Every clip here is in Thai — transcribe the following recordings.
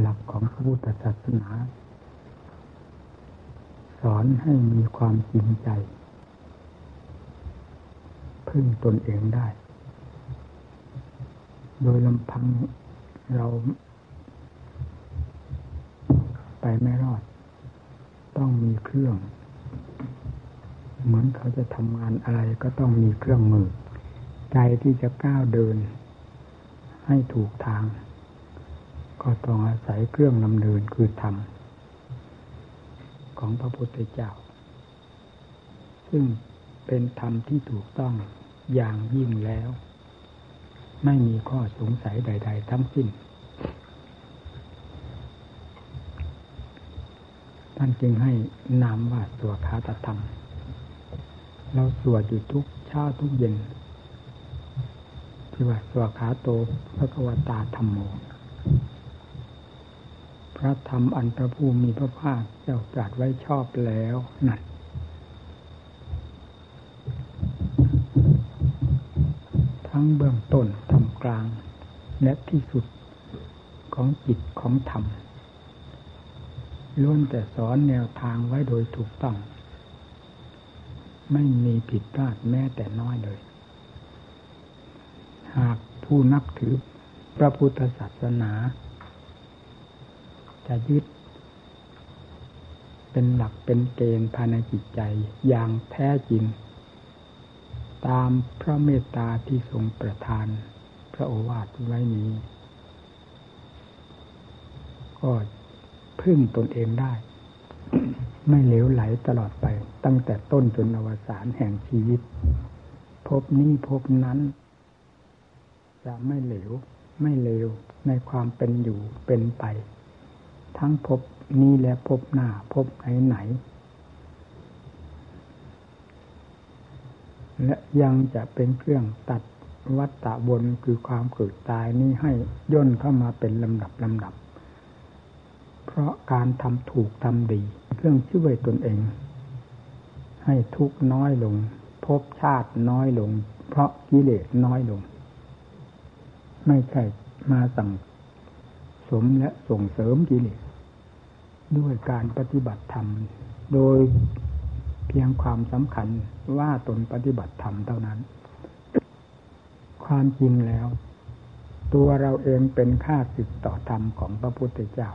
หลักของพระพุทธศาสนา สอนให้มีความจริงใจ พึ่งตนเองได้ โดยลำพังเราไปไม่รอด ต้องมีเครื่อง เหมือนเขาจะทำงานอะไรก็ต้องมีเครื่องมือ ใจที่จะก้าวเดิน ให้ถูกทาง ก็ต้องอาศัยเครื่องนำเนินคือธรรม ของพระพุทธเจ้า ซึ่งเป็นธรรมที่ถูกต้องอย่างยิ่งแล้ว ไม่มีข้อสงสัยใด ๆ ทั้งสิ้น ท่านจึงให้นามว่าสวขาตธรรม เราสวดอยู่ทุกเช้าทุกเย็นที่ว่าสวขาโตพระกวตาธรรมโม ระธรรมอันพระผู้มีพระภาคเจ้าตรัสไว้ชอบแล้วนั่นทั้งเบื้องต้นทำกลาง และที่สุดของจิตของธรรมล้วนแต่สอนแนวทางไว้โดยถูกต้อง ไม่มีผิดพลาดแม้แต่น้อยเลย หากผู้นับถือพระพุทธศาสนา จะยึด เป็นหลักเป็นเกณฑ์ภายในจิตใจอย่างแท้จริง ตามพระเมตตาที่ทรงประทาน พระโอวาทไว้นี้ ก็พึ่งตนเองได้ ไม่เหลวไหลตลอดไป ตั้งแต่ต้นจนอวสานแห่งชีวิต พบนี้พบนั้น จะไม่เหลวไม่เลวในความเป็นอยู่เป็นไป ทั้งพบนี้และพบหน้าพบไหนไหน และยังจะเป็นเครื่องตัดวัฏฏะบนคือความเกิดตายนี้ให้ย่นเข้ามาเป็นลำดับลำดับ เพราะการทำถูกทำดี เครื่องช่วยตนเอง ให้ทุกน้อยลง พบชาติน้อยลง เพราะกิเลสน้อยลง ไม่ใช่มาสั่ง สมและส่งเสริมกิเลสด้วยการปฏิบัติธรรม โดยเพียงความสำคัญว่าตนปฏิบัติธรรมเท่านั้น ความจริงแล้ว ตัวเราเองเป็นข้าศึกต่อธรรมของพระพุทธเจ้า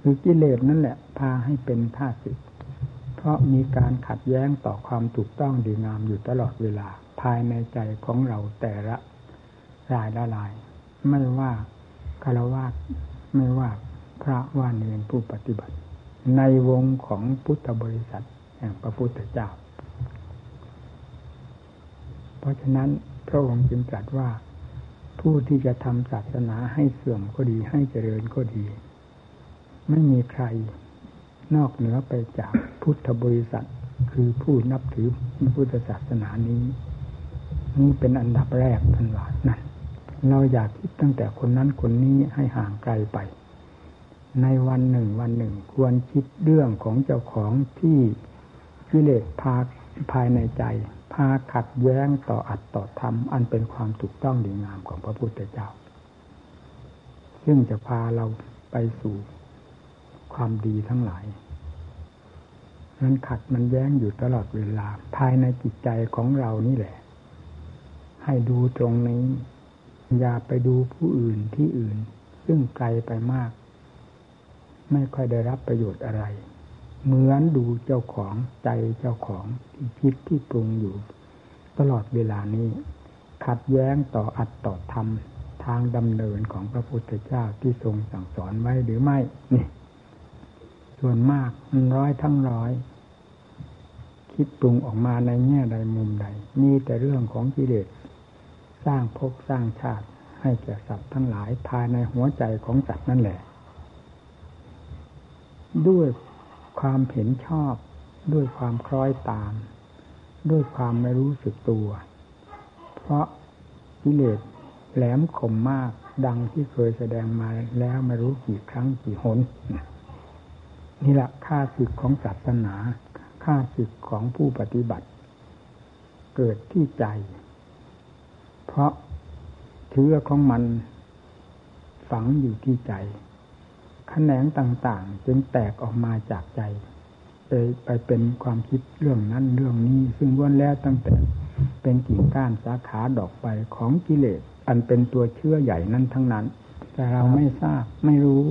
คือกิเลสนั่นแหละพาให้เป็นท่าสิเพราะมีการขัดแย้งต่อความถูกต้องดีงามอยู่ตลอดเวลาภายในใจของเราแต่ละรายละลาย ไม่ว่า คารวะไม่ว่าพระว่าเนรผู้ปฏิบัติ ในวงของพุทธบริษัทแห่งพระพุทธเจ้า เพราะฉะนั้นพระองค์จึงตรัสว่าผู้ที่จะทำศาสนาให้เสื่อมก็ดีให้เจริญก็ดี ไม่มีใครนอกเหนือไปจากพุทธบริษัท คือผู้นับถือพุทธศาสนานี้ นี่เป็นอันดับแรกทันวานั่น เราอยากคิดตั้งแต่คนนั้นคนนี้ให้ห่างไกลไป ในวันหนึ่งวันหนึ่งควรคิดเรื่องของเจ้าของที่กิเลสพาภายในใจ พาขัดแย้งต่ออัตต่อธรรม อันเป็นความถูกต้องดีงามของพระพุทธเจ้า ซึ่งจะพาเราไปสู่ความดีทั้งหลายมันขัดมันแย้งอยู่ตลอดเวลา ภายในจิตใจของเรานี่แหละ ให้ดูตรงนี้ อย่าไปดูผู้อื่นที่อื่น ซึ่งไกลไปมาก ไม่ค่อยได้รับประโยชน์อะไร เหมือนดูเจ้าของใจเจ้าของที่คิดที่ปรุงอยู่ ตลอดเวลานี้ ขัดแย้งต่ออัตต่อธรรมทางดำเนินของพระพุทธเจ้าที่ทรงสั่งสอนไว้หรือไม่นี่ ส่วนมากร้อยทั้งร้อยคิดปรุงออกมาในแง่ใดมุมใด มีแต่เรื่องของกิเลส สร้างภพสร้างชาติ ให้แก่สัตว์ทั้งหลายภายในหัวใจของสัตว์นั่นแหละ ด้วยความเห็นชอบ ด้วยความคล้อยตาม ด้วยความไม่รู้สึกตัว เพราะกิเลสแหลมคมมากดังที่เคยแสดงมาแล้วไม่รู้กี่ครั้งกี่หนนี่แหละค่าศึกของศาสนา ค่าศึกของผู้ปฏิบัติ เกิดที่ใจ เพราะเชื้อของมันฝังอยู่ที่ใจขแขนงต่างๆ จึงแตกออกมาจากใจ ไปไปเป็นความคิดเรื่องนั้นเรื่องนี้ ซึ่งล้วนแล้วตั้งแต่เป็นกิ่งก้านสาขาดอกไปของกิเลส อันเป็นตัวเชื่อใหญ่นั้นทั้งนั้น แต่เราไม่ทราบไม่รู้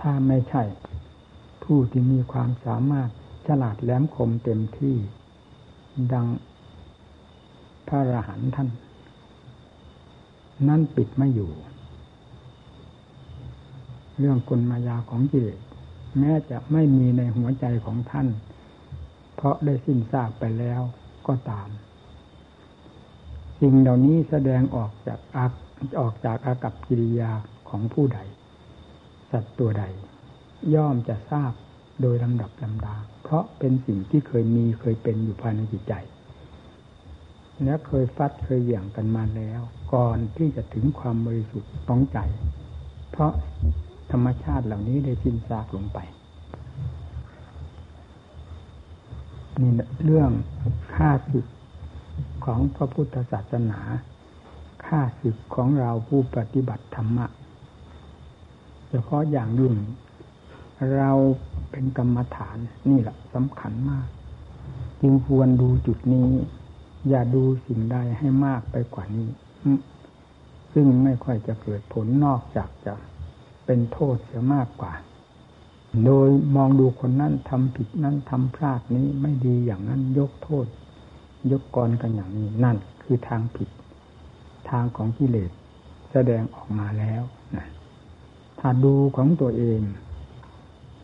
ถ้าไม่ใช่ ผู้ที่มีความสามารถฉลาดแหลมคมเต็มที่ ดังพระอรหันต์ท่าน นั่นปิดไม่อยู่ เรื่องกลมายาของกิเลสแม้จะไม่มีในหัวใจของท่าน เพราะได้สิ้นซากไปแล้วก็ตาม สิ่งเหล่านี้แสดงออกจากอากออกจากอากับกิริยาของผู้ใด สัตว์ตัวใด ย่อมจะทราบโดยลำดับลำดา เพราะเป็นสิ่งที่เคยมีเคยเป็นอยู่ภายในจิตใจ และเคยฟัดเคยเหวี่ยงกันมาแล้ว ก่อนที่จะถึงความบริสุทธิ์ของใจ เพราะธรรมชาติเหล่านี้ได้สิ้นซากลงไปนี่เรื่องค่าศึกของพระพุทธศาสนา ค่าศึกของเราผู้ปฏิบัติธรรมะ เฉพาะอย่างยิ่งเรา เป็นกรรมฐานนี่แหละสำคัญมาก จึงควรดูจุดนี้ อย่าดูสิ่งใดให้มากไปกว่านี้ ซึ่งไม่ค่อยจะเกิดผลนอกจากจะเป็นโทษเสียมากกว่า โดยมองดูคนนั้นทำผิดนั้นทำพลาดนี้ไม่ดีอย่างนั้นยกโทษ ยกกรกันอย่างนี้นั่นคือทางผิด ทางของกิเลสแสดงออกมาแล้วนะถ้าดูของตัวเอง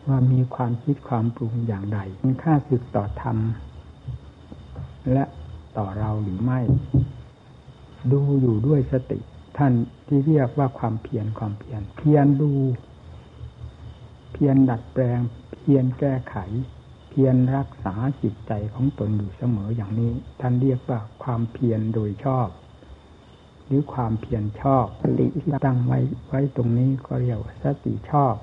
ว่ามีความคิดความปรุงอย่างใดมีค่าสึกต่อธรรม และต่อเราหรือไม่ ดูอยู่ด้วยสติ ท่านที่เรียกว่าความเพียรความเพียรเพียรดู เพียรดัดแปลง เพียรแก้ไข เพียรรักษาจิตใจของตนอยู่เสมออย่างนี้ ท่านเรียกว่าความเพียรโดยชอบ หรือความเพียรชอบสติที่ตั้งไว้ไว้ตรงนี้ก็เรียกว่าสติชอบ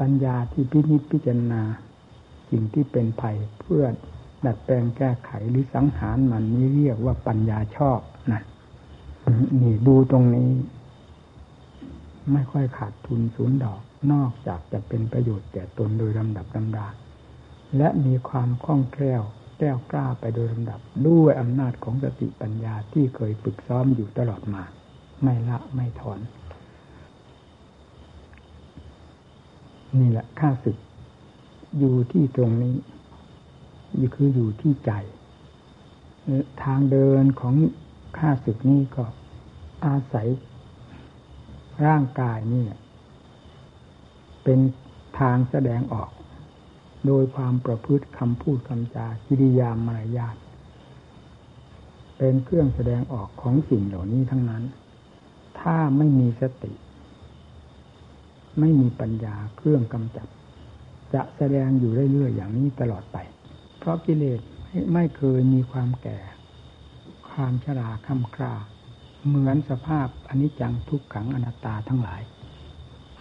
ปัญญาที่พินิจพิจารณาสิ่งที่เป็นภัยเพื่อดัดแปลงแก้ไขหรือสังหารมันนี้เรียกว่าปัญญาชอบนะนี่ดูตรงนี้ ไม่ค่อยขาดทุนศูนย์ดอก นอกจากจะเป็นประโยชน์แก่ตนโดยลำดับลำดา และมีความคล่องแคล่วแก้วกล้าไปโดยลำดับ ด้วยอำนาจของสติปัญญาที่เคยฝึกซ้อมอยู่ตลอดมา ไม่ละไม่ถอน นี่แหละค่าศึก อยู่ที่ตรงนี้อยู่คืออยู่ที่ใจ ทางเดินของค่าศึกนี้ก็อาศัยร่างกายนี่เป็นทางแสดงออก โดยความประพฤติคำพูดคำจากิริยามารยาทเป็นเครื่องแสดงออกของสิ่งเหล่านี้ทั้งนั้น ถ้าไม่มีสติ ไม่มีปัญญาเครื่องกำจัด จะแสดงอยู่เรื่อยๆอย่างนี้ตลอดไป เพราะกิเลสไม่เคยมีความแก่ ความชราคำคราเหมือนสภาพอนิจจังทุกขังอนัตตาทั้งหลาย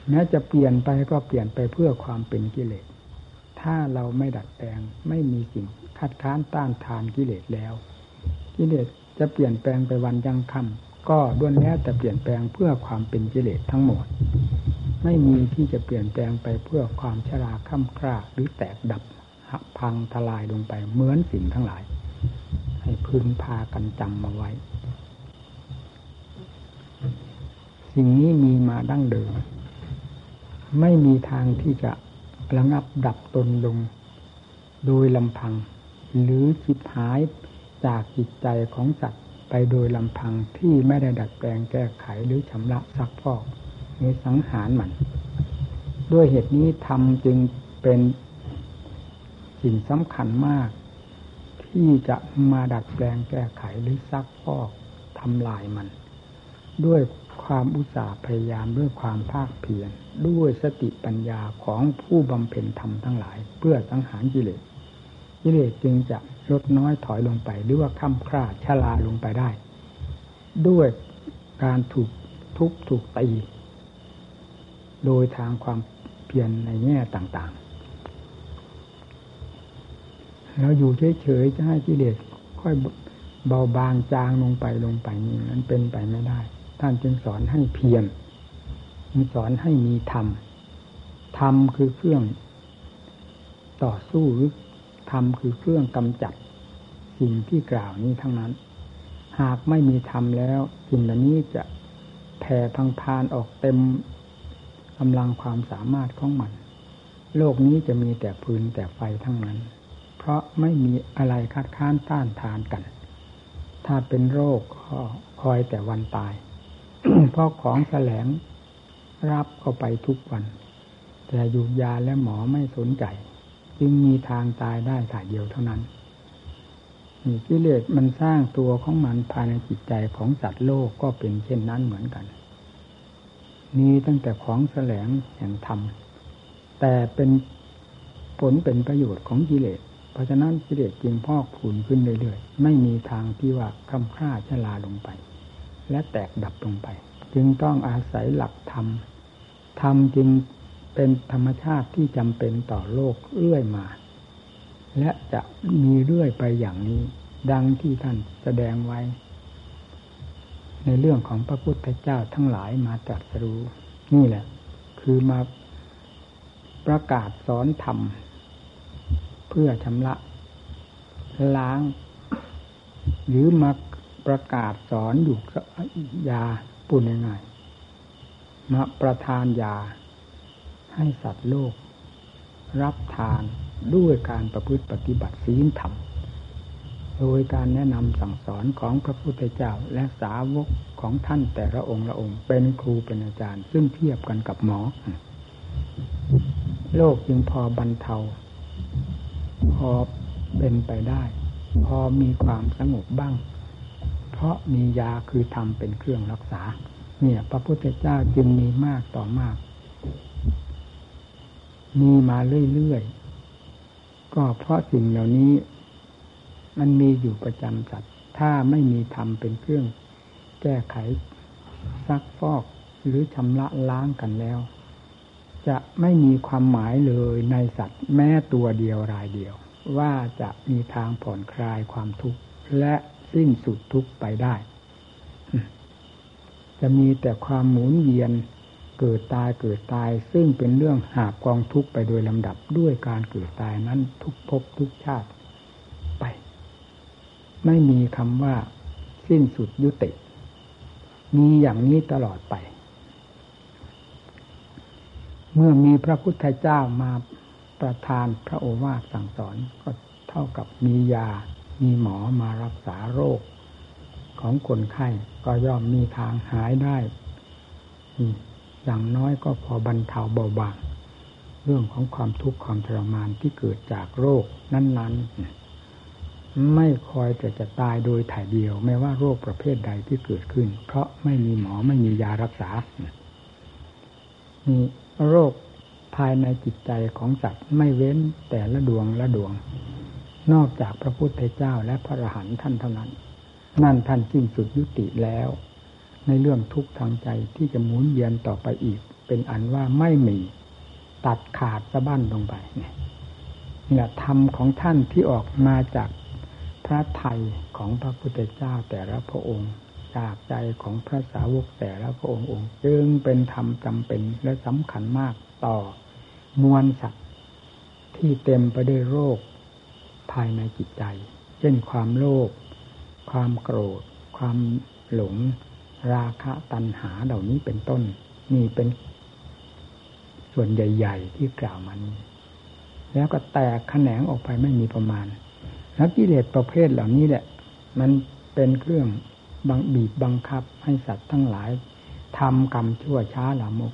แม้จะเปลี่ยนไปก็เปลี่ยนไปเพื่อความเป็นกิเลส ถ้าเราไม่ดัดแปลงไม่มีสิ่งคัดค้านต้านทานกิเลสแล้ว กิเลสจะเปลี่ยนแปลงไปวันยังคำก็ด้วนแล้วแต่เปลี่ยนแปลงเพื่อความเป็นกิเลสทั้งหมด ไม่มีที่จะเปลี่ยนแปลงไปเพื่อความชราค่ำคร่าหรือแตกดับพังทลายลงไปเหมือนสิ่งทั้งหลาย ให้พึงพากันจำมาไว้ สิ่งนี้มีมาดั้งเดิม ไม่มีทางที่จะระงับดับตนลง โดยลำพัง หรือคิดหายจากจิตใจของสัตว์ไปโดยลำพังที่ไม่ได้ดัดแปลงแก้ไขหรือชำระซักฟอก ในสังหารมัน ด้วยเหตุนี้ทำจึงเป็นสิ่งสำคัญมาก ที่จะมาดัดแปลงแก้ไขหรือซักฟอกทำลายมัน ด้วยความอุตสาห์พยายามด้วยความภาคเพียรด้วยสติปัญญาของผู้บำเพ็ญธรรมทั้งหลาย เพื่อสังหารกิเลสกิเลสจึงจะลดน้อยถอยลงไป หรือว่าค่ำคร่าชลาลงไปได้ ด้วยการถูกทุบถูกตี โดยทางความเพียรในแง่ต่างๆเราอยู่เฉยๆจะให้กิเลสค่อยเบาบางจางลงไปลงไปนี่นั้นเป็นไปไม่ได้ ท่านจึงสอนให้เพียรสอนให้มีธรรม ธรรมคือเครื่องต่อสู้หรือธรรมคือเครื่องกำจัดสิ่งที่กล่าวนี้ทั้งนั้น หากไม่มีธรรมแล้วสิ่งเหล่านี้จะแผ่พังพานออกเต็ม กำลังความสามารถของมัน โลกนี้จะมีแต่พื้นแต่ไฟทั้งนั้น เพราะไม่มีอะไรคัดค้านต้านทานกัน ถ้าเป็นโรคก็คอยแต่วันตาย เพราะของแสลงรับเข้าไปทุกวัน แต่อยู่ยาและหมอไม่สนใจ จึงมีทางตายได้ถ่ายเดียวเท่านั้นมีกิเลสมันสร้างตัวของมันภายในจิตใจของสัตว์โลกก็เป็นเช่นนั้นเหมือนกัน มีตั้งแต่ของแสลงแห่งธรรม แต่เป็นผลเป็นประโยชน์ของกิเลส เพราะฉะนั้นกิเลสจึงพอกพูนขึ้นเรื่อยๆ ไม่มีทางที่ว่าคำค่าชลาลงไป และแตกดับลงไป จึงต้องอาศัยหลักธรรม ธรรมจึงเป็นธรรมชาติที่จำเป็นต่อโลกเรื่อยมา และจะมีเรื่อยไปอย่างนี้ ดังที่ท่านแสดงไว้ ในเรื่องของพระพุทธเจ้าทั้งหลายมาตรัสรู้ นี่แหละ คือมาประกาศสอนธรรม เพื่อชำระ ล้างหรือมาประกาศสอนอยู่ยาปุ่นง่ายมาประทานยาให้สัตว์โลก รับทานด้วยการประพฤติปฏิบัติศีลธรรม โดยการแนะนำสั่งสอนของพระพุทธเจ้าและสาวกของท่านแต่ละองค์ละองค์ เป็นครูเป็นอาจารย์ ซึ่งเทียบกันกับหมอ โลกจึงพอบรรเทา พอเป็นไปได้ พอมีความสงบบ้าง เพราะมียาคือธรรมเป็นเครื่องรักษา เนี่ย พระพุทธเจ้าจึงมีมากต่อมาก มีมาเรื่อยๆก็เพราะสิ่งเหล่านี้ มันมีอยู่ประจำจัดถ้าไม่มีธรรมเป็นเครื่อง แก้ไขซักฟอกหรือชำระล้างกันแล้ว จะไม่มีความหมายเลยในสัตว์แม้ตัวเดียวรายเดียว ว่าจะมีทางผ่อนคลายความทุกข์และสิ้นสุดทุกข์ไปได้ จะมีแต่ความหมุนเวียนเกิดตายเกิดตายซึ่งเป็นเรื่องหาบกองทุกข์ไปโดยลำดับด้วยการเกิดตายนั้นทุกภพทุกชาติ ไม่มีคำว่า สิ้นสุดยุติ มีอย่างนี้ตลอดไป เมื่อมีพระพุทธเจ้ามาประทานพระโอวาทสั่งสอนก็เท่ากับมียา มีหมอมารักษาโรค ของคนไข้ก็ย่อมมีทางหายได้ อย่างน้อยก็พอบรรเทาเบาบาง เรื่องของความทุกข์ความทรมานที่เกิดจากโรคนั้น ๆ ไม่คอยแต่จะตายโดยถ่ายเดียว ไม่ว่าโรคประเภทใดที่เกิดขึ้น เพราะไม่มีหมอไม่มียารักษามีโรคภายในจิตใจของสัตว์ไม่เว้นแต่ละดวงละดวง นอกจากพระพุทธเจ้าและพระอรหันต์ท่านเท่านั้น นั่นท่านสิ้นสุดยุติแล้ว ในเรื่องทุกข์ทางใจที่จะหมุนเวียนต่อไปอีก เป็นอันว่าไม่มีตัดขาดสะบั้นลงไปเนี่ยธรรมของท่านที่ออกมาจาก พระไทยของพระพุทธเจ้าแต่ละพระองค์จากใจของพระสาวกแต่ละพระองค์องค์จึงเป็นธรรมจำเป็นและสำคัญมากต่อมวลสัตว์ที่เต็มไปด้วยโรคภายในจิตใจ เช่นความโลภความโกรธ ความหลง ราคะตัณหาเหล่านี้เป็นต้น นี่เป็นส่วนใหญ่ ๆ ที่กล่าวมานี้ แล้วก็แตกแขนงออกไปไม่มีประมาณ แล้วกิเลสประเภทเหล่านี้แหละ มันเป็นเครื่องบังบีบบังคับให้สัตว์ทั้งหลายทำกรรมชั่วช้าหลามก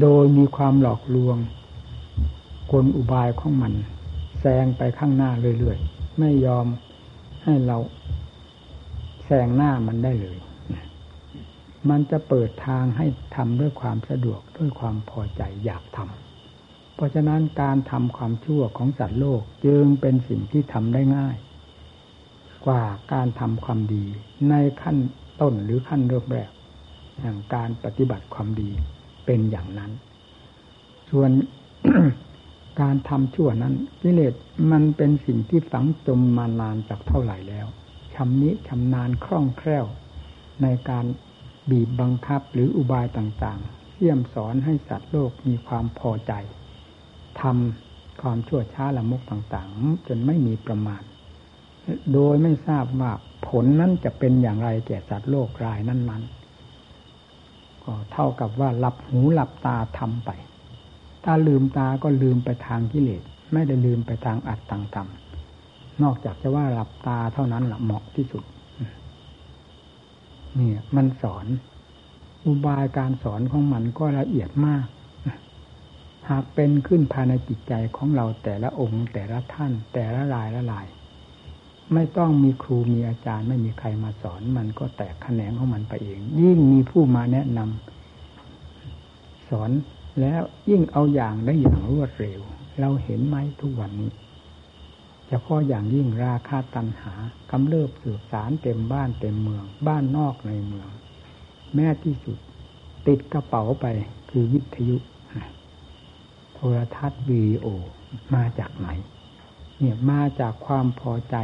โดยมีความหลอกลวง กลอุบายของมันแซงไปข้างหน้าเรื่อยๆ ไม่ยอมให้เราแซงหน้ามันได้เลย มันจะเปิดทางให้ทำด้วยความสะดวกด้วยความพอใจอยากทำ เพราะฉะนั้นการทำความชั่วของสัตว์โลกจึงเป็นสิ่งที่ทำได้ง่าย กว่าการทำความดีในขั้นต้นหรือขั้นเริ่มแรกอย่างการปฏิบัติความดีเป็นอย่างนั้น ส่วนการทำชั่วนั้นกิเลสมันเป็นสิ่งที่ฝังจมมานานจากเท่าไหร่แล้วชำนิชำนาญคล่องแคล่ว ในการบีบบังคับหรืออุบายต่างๆเยี่ยมสอนให้สัตว์โลกมีความพอใจ ทำความชั่วช้าละมกต่างๆ จนไม่มีประมาณ โดยไม่ทราบว่าผลนั้นจะเป็นอย่างไรแก่สัตว์โลกรายนั้นๆ ก็เท่ากับว่าหลับหูหลับตาทำไป ถ้าลืมตาก็ลืมไปทางกิเลสไม่ได้ลืมไปทางอัดต่างๆนอกจากจะว่าหลับตาเท่านั้นหละเหมาะที่สุดนี่มันสอน อุบายการสอนของมันก็ละเอียดมาก หากเป็นขึ้นภายในจิตใจของเราแต่ละองค์ แต่ละท่าน แต่ละลายละลาย ไม่ต้องมีครูมีอาจารย์ไม่มีใครมาสอน มันก็แตกแขนงของมันไปเอง ยิ่งมีผู้มาแนะนำสอนแล้วยิ่งเอาอย่างได้อย่างรวดเร็ว เราเห็นไหมทุกวันนี้เฉพาะอย่างยิ่งราคาตันหากำเริบสืบสารเต็มบ้านเต็มเมือง บ้านนอกในเมือง แม้ที่สุด ติดกระเป๋าไปคือวิทยุ โทรทัศน์วีโอ มาจากไหน เนี่ยมาจากความพอใจ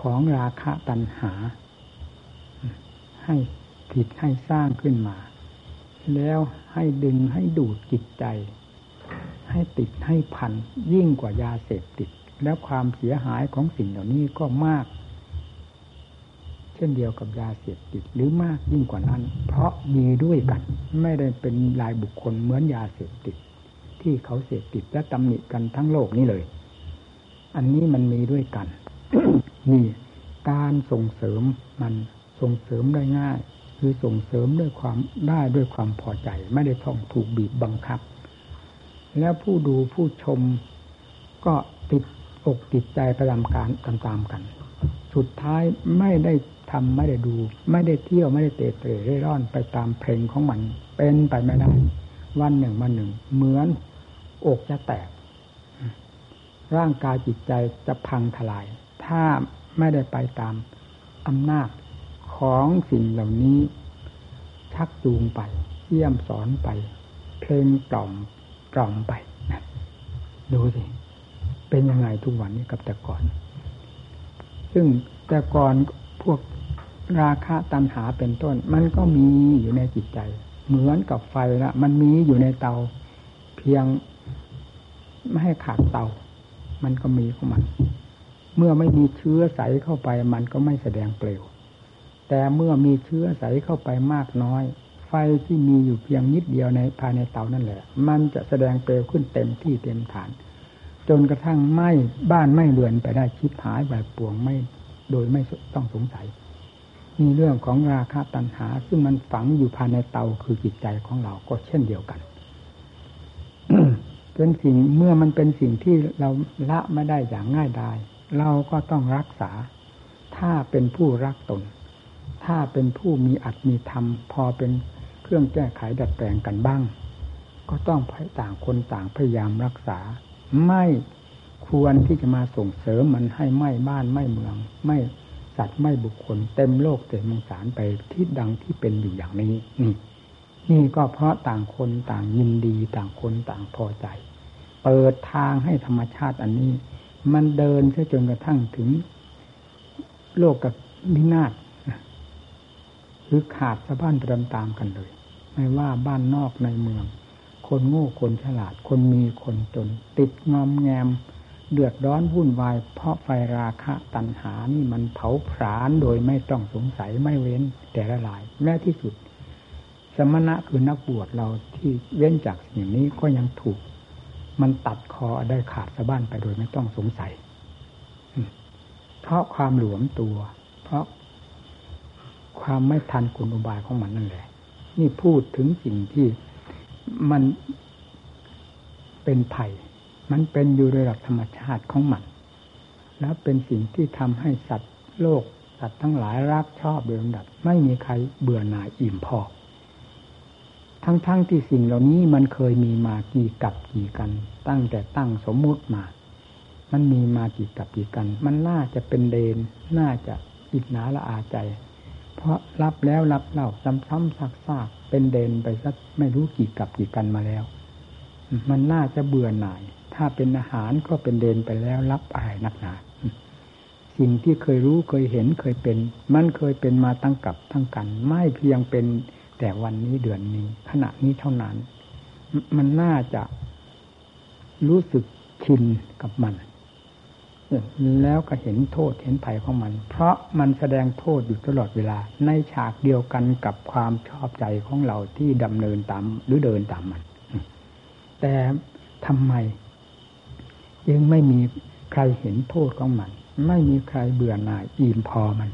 ของราคะตันหา ให้ผิดให้สร้างขึ้นมา แล้วให้ดึงให้ดูดจิตใจ ให้ติดให้พันยิ่งกว่ายาเสพติด แล้วความเสียหายของสิ่งเหล่านี้ก็มาก เช่นเดียวกับยาเสพติดหรือมากยิ่งกว่านั้น เพราะมีด้วยกัน ไม่ได้เป็นลายบุคคลเหมือนยาเสพติด ที่เขาเสพติดและตำหนิกันทั้งโลกนี้เลย อันนี้มันมีด้วยกันนี่การส่งเสริมมันส่งเสริมได้ง่าย คือส่งเสริมด้วยความได้ด้วยความพอใจ ไม่ได้ต้องถูกบีบบังคับ แล้วผู้ดูผู้ชมก็ติดอกติดใจไปตามการตามๆกัน สุดท้ายไม่ได้ทำไม่ได้ดู ไม่ได้เที่ยวไม่ได้เตะเตะเร่ร่อนไปตามเพลงของมันเป็นไปไม่ได้ วันหนึ่งวันหนึ่ง เหมือน อกจะแตก ร่างกายจิตใจจะพังทลาย ถ้าไม่ได้ไปตามอำนาจของสิ่งเหล่านี้ ชักจูงไปเยี่ยมสอนไป เพลงกล่อมกล่อมไปดูสิ เป็นยังไงทุกวันนี้กับแต่ก่อน ซึ่งแต่ก่อนพวกราคะตัณหาเป็นต้น มันก็มีอยู่ในจิตใจ เหมือนกับไฟละมันมีอยู่ในเตา เพียง ไม่ให้ขาดเตา มันก็มีของมัน เมื่อไม่มีเชื้อใสเข้าไป มันก็ไม่แสดงเปลว แต่เมื่อมีเชื้อใสเข้าไปมากน้อย ไฟที่มีอยู่เพียงนิดเดียวในภายในเตานั่นแหละ มันจะแสดงเปลวขึ้นเต็มที่เต็มฐาน จนกระทั่งไหม้บ้านไหม้เรือนไปได้ชิบหายแบบปวงไม่โดยไม่ต้องสงสัยมีเรื่องของราคะตัณหา ซึ่งมันฝังอยู่ภายในเตาคือจิตใจของเราก็เช่นเดียวกัน เป็นสิ่งเมื่อมันเป็นสิ่งที่เราละไม่ได้อย่างง่ายดาย เราก็ต้องรักษา ถ้าเป็นผู้รักตน ถ้าเป็นผู้มีอัตมีธรรม พอเป็นเครื่องแก้ไขดัดแปลงกันบ้าง ก็ต้องต่างคนต่างพยายามรักษา ไม่ควรที่จะมาส่งเสริมมันให้ไหม้บ้านไหม้เมือง ไม่สัตว์ไม่บุคคล เต็มโลกเต็มมงสารไปที่ดังที่เป็นอยู่อย่างนี้นี่ นี่ก็เพราะต่างคนต่างยินดีต่างคนต่างพอใจ เปิดทางให้ธรรมชาติอันนี้ มันเดินเสียจนกระทั่งถึง โลกกับนินาศหรือขาดสะบ้านตามตามกันเลย ไม่ว่าบ้านนอกในเมือง คนโง่คนฉลาด คนมีคนจน ติดงอมแงม เดือดร้อนวุ่นวาย เพราะไฟราคะตัณหานี่มันเผาผลาญโดยไม่ต้องสงสัยไม่เว้นแต่ละหลายแม้ที่สุด มณะคือนักบวชเราที่เว้นจากสิ่งนี้ก็ยังถูก มันตัดคอได้ขาดสะบ้านไปโดยไม่ต้องสงสัย เพราะความหลวมตัว เพราะความไม่ทันกุลอุบายของมันนั่นแหละ นี่พูดถึงสิ่งที่มันเป็นไผ่มันเป็นอยู่โดยหลักธรรมชาติของมัน แล้วเป็นสิ่งที่ทำให้สัตว์โลก สัตว์ทั้งหลายรักชอบโดยลำดับ ไม่มีใครเบื่อหน่ายอิ่มพอ ทั้งๆทที่สิ่งเหล่านี้มันเคยมีมากี่กับกี่กัน ตั้งแต่ตั้งสมมุติมา มันมีมากี่กับกี่กัน มันน่าจะเป็นเดน น่าจะอิจนาละอาใจ เพราะรับแล้วรับเล่าซ้ำๆซากๆเป็นเดนไปสักไม่รู้กี่กับกี่กันมาแล้ว มันน่าจะเบื่อหน่าย ถ้าเป็นอาหารก็เป็นเดนไปแล้วรับอะไรนักหนา สิ่งที่เคยรู้เคยเห็นเคยเป็น มันเคยเป็นมาตั้งกับทั้งกัน ไม่เพียงเป็น แต่วันนี้เดือนนี้ ขณะนี้เท่านั้น มันน่าจะรู้สึกชินกับมัน แล้วก็เห็นโทษเห็นภัยของมัน เพราะมันแสดงโทษอยู่ตลอดเวลา ในฉากเดียวกันกับความชอบใจของเราที่ดำเนินตามหรือเดินตามมัน แต่ทำไมยังไม่มีใครเห็นโทษของมัน ไม่มีใครเบื่อหน่ายอิ่มพอมัน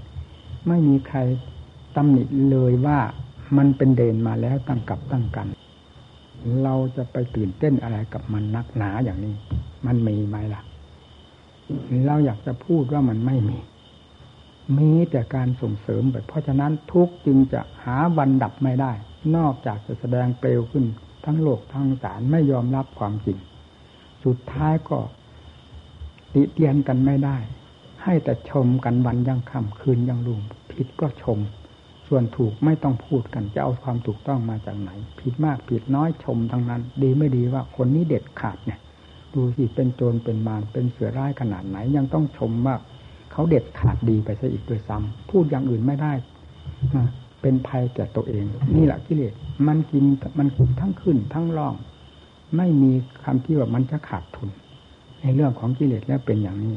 ไม่มีใครตำหนิเลยว่า มันเป็นเดนมาแล้วตั้งกับตั้งกัน เราจะไปตื่นเต้นอะไรกับมันนักหนาอย่างนี้ มันมีไหมล่ะ เราอยากจะพูดว่ามันไม่มี มีแต่การส่งเสริมแบบเพราะฉะนั้นทุกจึงจะหาวันดับไม่ได้ นอกจากจะแสดงเปลวขึ้น ทั้งโลกทั้งสารไม่ยอมรับความจริง สุดท้ายก็ติเตียนกันไม่ได้ ให้แต่ชมกันวันยังค่ำคืนยังรุ่งผิดก็ชม ส่วนถูกไม่ต้องพูดกันจะเอาความถูกต้องมาจากไหน ผิดมากผิดน้อยชมทั้งนั้น ดีไม่ดีว่าคนนี้เด็ดขาดเนี่ย ดูสิเป็นโจรเป็นมารเป็นเสือร้ายขนาดไหน ยังต้องชมว่าเขาเด็ดขาดดีไปซะอีกด้วยซ้ำพูดอย่างอื่นไม่ได้เป็นภัยแก่ตัวเอง นี่แหละกิเลสมันกินมันทั้งขึ้นทั้งล่อง ไม่มีคำที่ว่ามันจะขาดทุน ในเรื่องของกิเลสแล้วเป็นอย่างนี้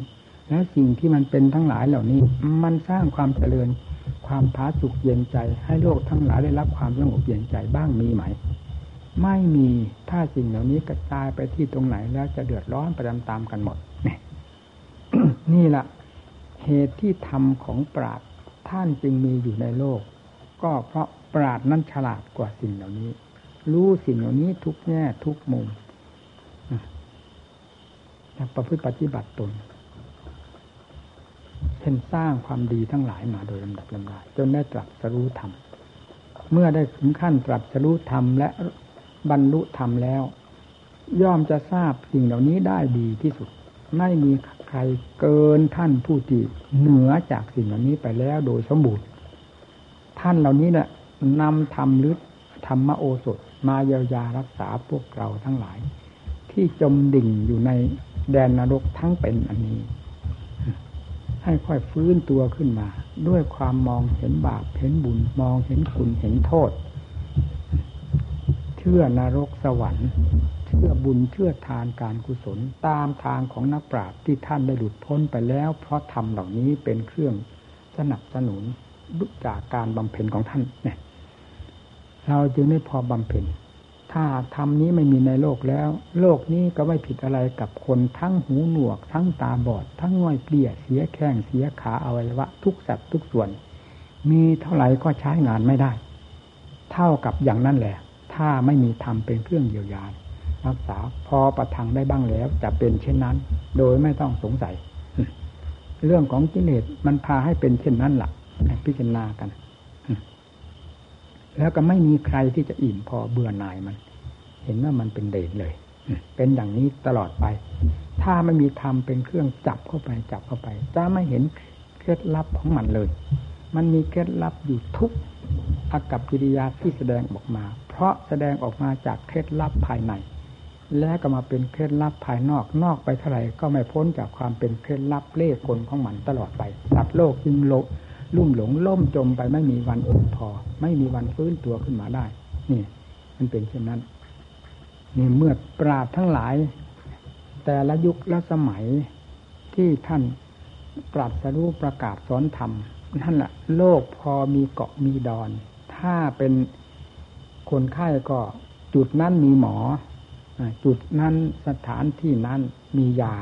แล้วสิ่งที่มันเป็นทั้งหลายเหล่านี้ มันสร้างความเจริญ ความผาสุกเย็นใจ ให้โลกทั้งหลายได้รับความสงบเย็นใจบ้างมีไหม ไม่มีถ้าสิ่งเหล่านี้กระจายไปที่ตรงไหนแล้วจะเดือดร้อนไปตามๆกันหมดนี่นี่แหละเหตุที่ธรรมของปราดท่านจึงมีอยู่ในโลก ก็เพราะปราดนั้นฉลาดกว่าสิ่งเหล่านี้ รู้สิ่งเหล่านี้ทุกแง่ทุกมุมประพฤติปฏิบัติตน เช่นสร้างความดีทั้งหลายมาโดยลำดับลำดาจนได้ตรัสรู้ธรรมเมื่อได้ถึงขั้นตรัสรู้ธรรมและบรรลุธรรมแล้ว ย่อมจะทราบสิ่งเหล่านี้ได้ดีที่สุด ไม่มีใครเกินท่านผู้ที่เหนือจากสิ่งเหล่านี้ไปแล้วโดยสมบูรณ์ท่านเหล่านี้เนี่ยนำธรรมหรือธรรมโอสถมาเยียวยารักษาพวกเราทั้งหลาย ที่จมดิ่งอยู่ในแดนนรกทั้งเป็นอันนี้ ให้ค่อยฟื้นตัวขึ้นมา ด้วยความมองเห็นบาปเห็นบุญมองเห็นคุณเห็นโทษ เชื่อนรกสวรรค์เชื่อบุญเชื่อทานการกุศลตามทางของนักปราชญ์ที่ท่านได้หลุดพ้นไปแล้ว เพราะธรรมเหล่านี้เป็นเครื่องสนับสนุนจากการบำเพ็ญของท่านเนี่ยเราจึงได้พอบำเพ็ญ ถ้าธรรมนี้ไม่มีในโลกแล้ว โลกนี้ก็ไม่ผิดอะไรกับคนทั้งหูหนวก ทั้งตาบอด ทั้งง่อยเปลี่ยเสียแข้งเสียขาอวัยวะ ทุกสัตว์ทุกส่วน มีเท่าไหร่ก็ใช้งานไม่ได้ เท่ากับอย่างนั้นแหละ ถ้าไม่มีธรรมเป็นเครื่องเยียวยารักษาพอประทังได้บ้างแล้ว จะเป็นเช่นนั้น โดยไม่ต้องสงสัย เรื่องของกิเลสมันพาให้เป็นเช่นนั้นหละ่ะพิจารณากัน แล้วก็ไม่มีใครที่จะอิ่มพอเบื่อหน่ายมัน เห็นว่ามันเป็นเด่นเลย เป็นอย่างนี้ตลอดไป ถ้าไม่มีธรรมเป็นเครื่องจับเข้าไปจับเข้าไป จะไม่เห็นเคล็ดลับของมันเลย มันมีเคล็ดลับอยู่ทุกอากับกิริยาที่แสดงออกมา เพราะแสดงออกมาจากเคล็ดลับภายใน และก็มาเป็นเคล็ดลับภายนอก นอกไปเท่าไหร่ก็ไม่พ้นจากความเป็นเคล็ดลับเล่กลของมันตลอดไปสัตว์โลกจึงโล ลุ่มหลงล่มจมไปไม่มีวันอุ่นพอ ไม่มีวันฟื้นตัวขึ้นมาได้ นี่ มันเป็นเช่นนั้นนี่เมื่อปราดทั้งหลาย แต่ละยุคละสมัยที่ท่านปราดสรู้ประกาศสอนธรรมนั่นแหละโลกพอมีเกาะมีดอน ถ้าเป็นคนไข้ก็จุดนั้นมีหมอ จุดนั้นสถานที่นั้นมียา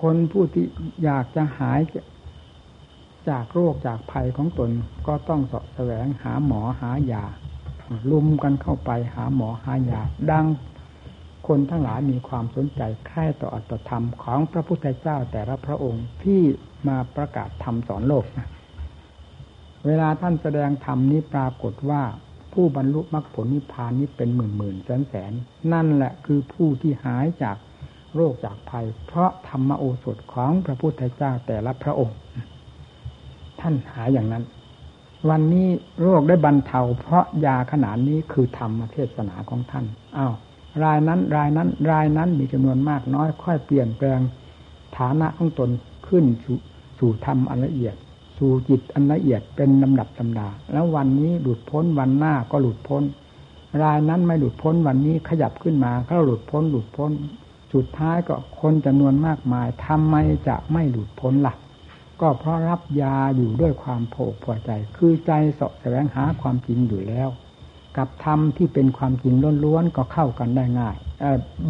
คนผู้ที่อยากจะหาย จากโรคจากภัยของตนก็ต้องสะแสวงหาหมอหายาลุมกันเข้าไปหาหมอหายาดังคนทั้งหลายมีความสนใจใคร่ต่ออัตธรรมของพระพุทธเจ้าแต่ละพระองค์ที่มาประกาศธรรมสอนโลกนะเวลาท่านแสดงธรรมนี้ปรากฏว่าผู้บรรลุมรรคผลนิพพานนี้เป็นหมื่นหมื่นแสนแสน นั่นแหละคือผู้ที่หายจากโรคจากภัย เพราะธรรมโอสถของพระพุทธเจ้าแต่ละพระองค์ ท่านหายอย่างนั้น วันนี้โรคได้บรรเทา เพราะยาขนาดนี้คือธรรมเทศนาของท่านอา้าวรายนั้นรายนั้นรายนั้นมีจำนวนมากน้อย ค่อยเปลี่ยนแปลงฐานะของตนขึ้นสู่สู่ธรรมอันละเอียด สู่จิตอันละเอียดเป็นลำดับลำดา แล้ววันนี้หลุดพ้นวันหน้าก็หลุดพ้น รายนั้นไม่หลุดพ้นวันนี้ขยับขึ้นมาเขาหลุดพ้นหลุดพ้น สุดท้ายก็คนจำนวนมากมายทำไมจะไม่หลุดพ้นละ่ะ ก็เพราะรับยาอยู่ด้วยความโผกพอใจ คือใจสาะแสวงหาความจริงอยู่แล้ว กับธรรมที่เป็นความจริงล้วนๆก็เข้ากันได้ง่าย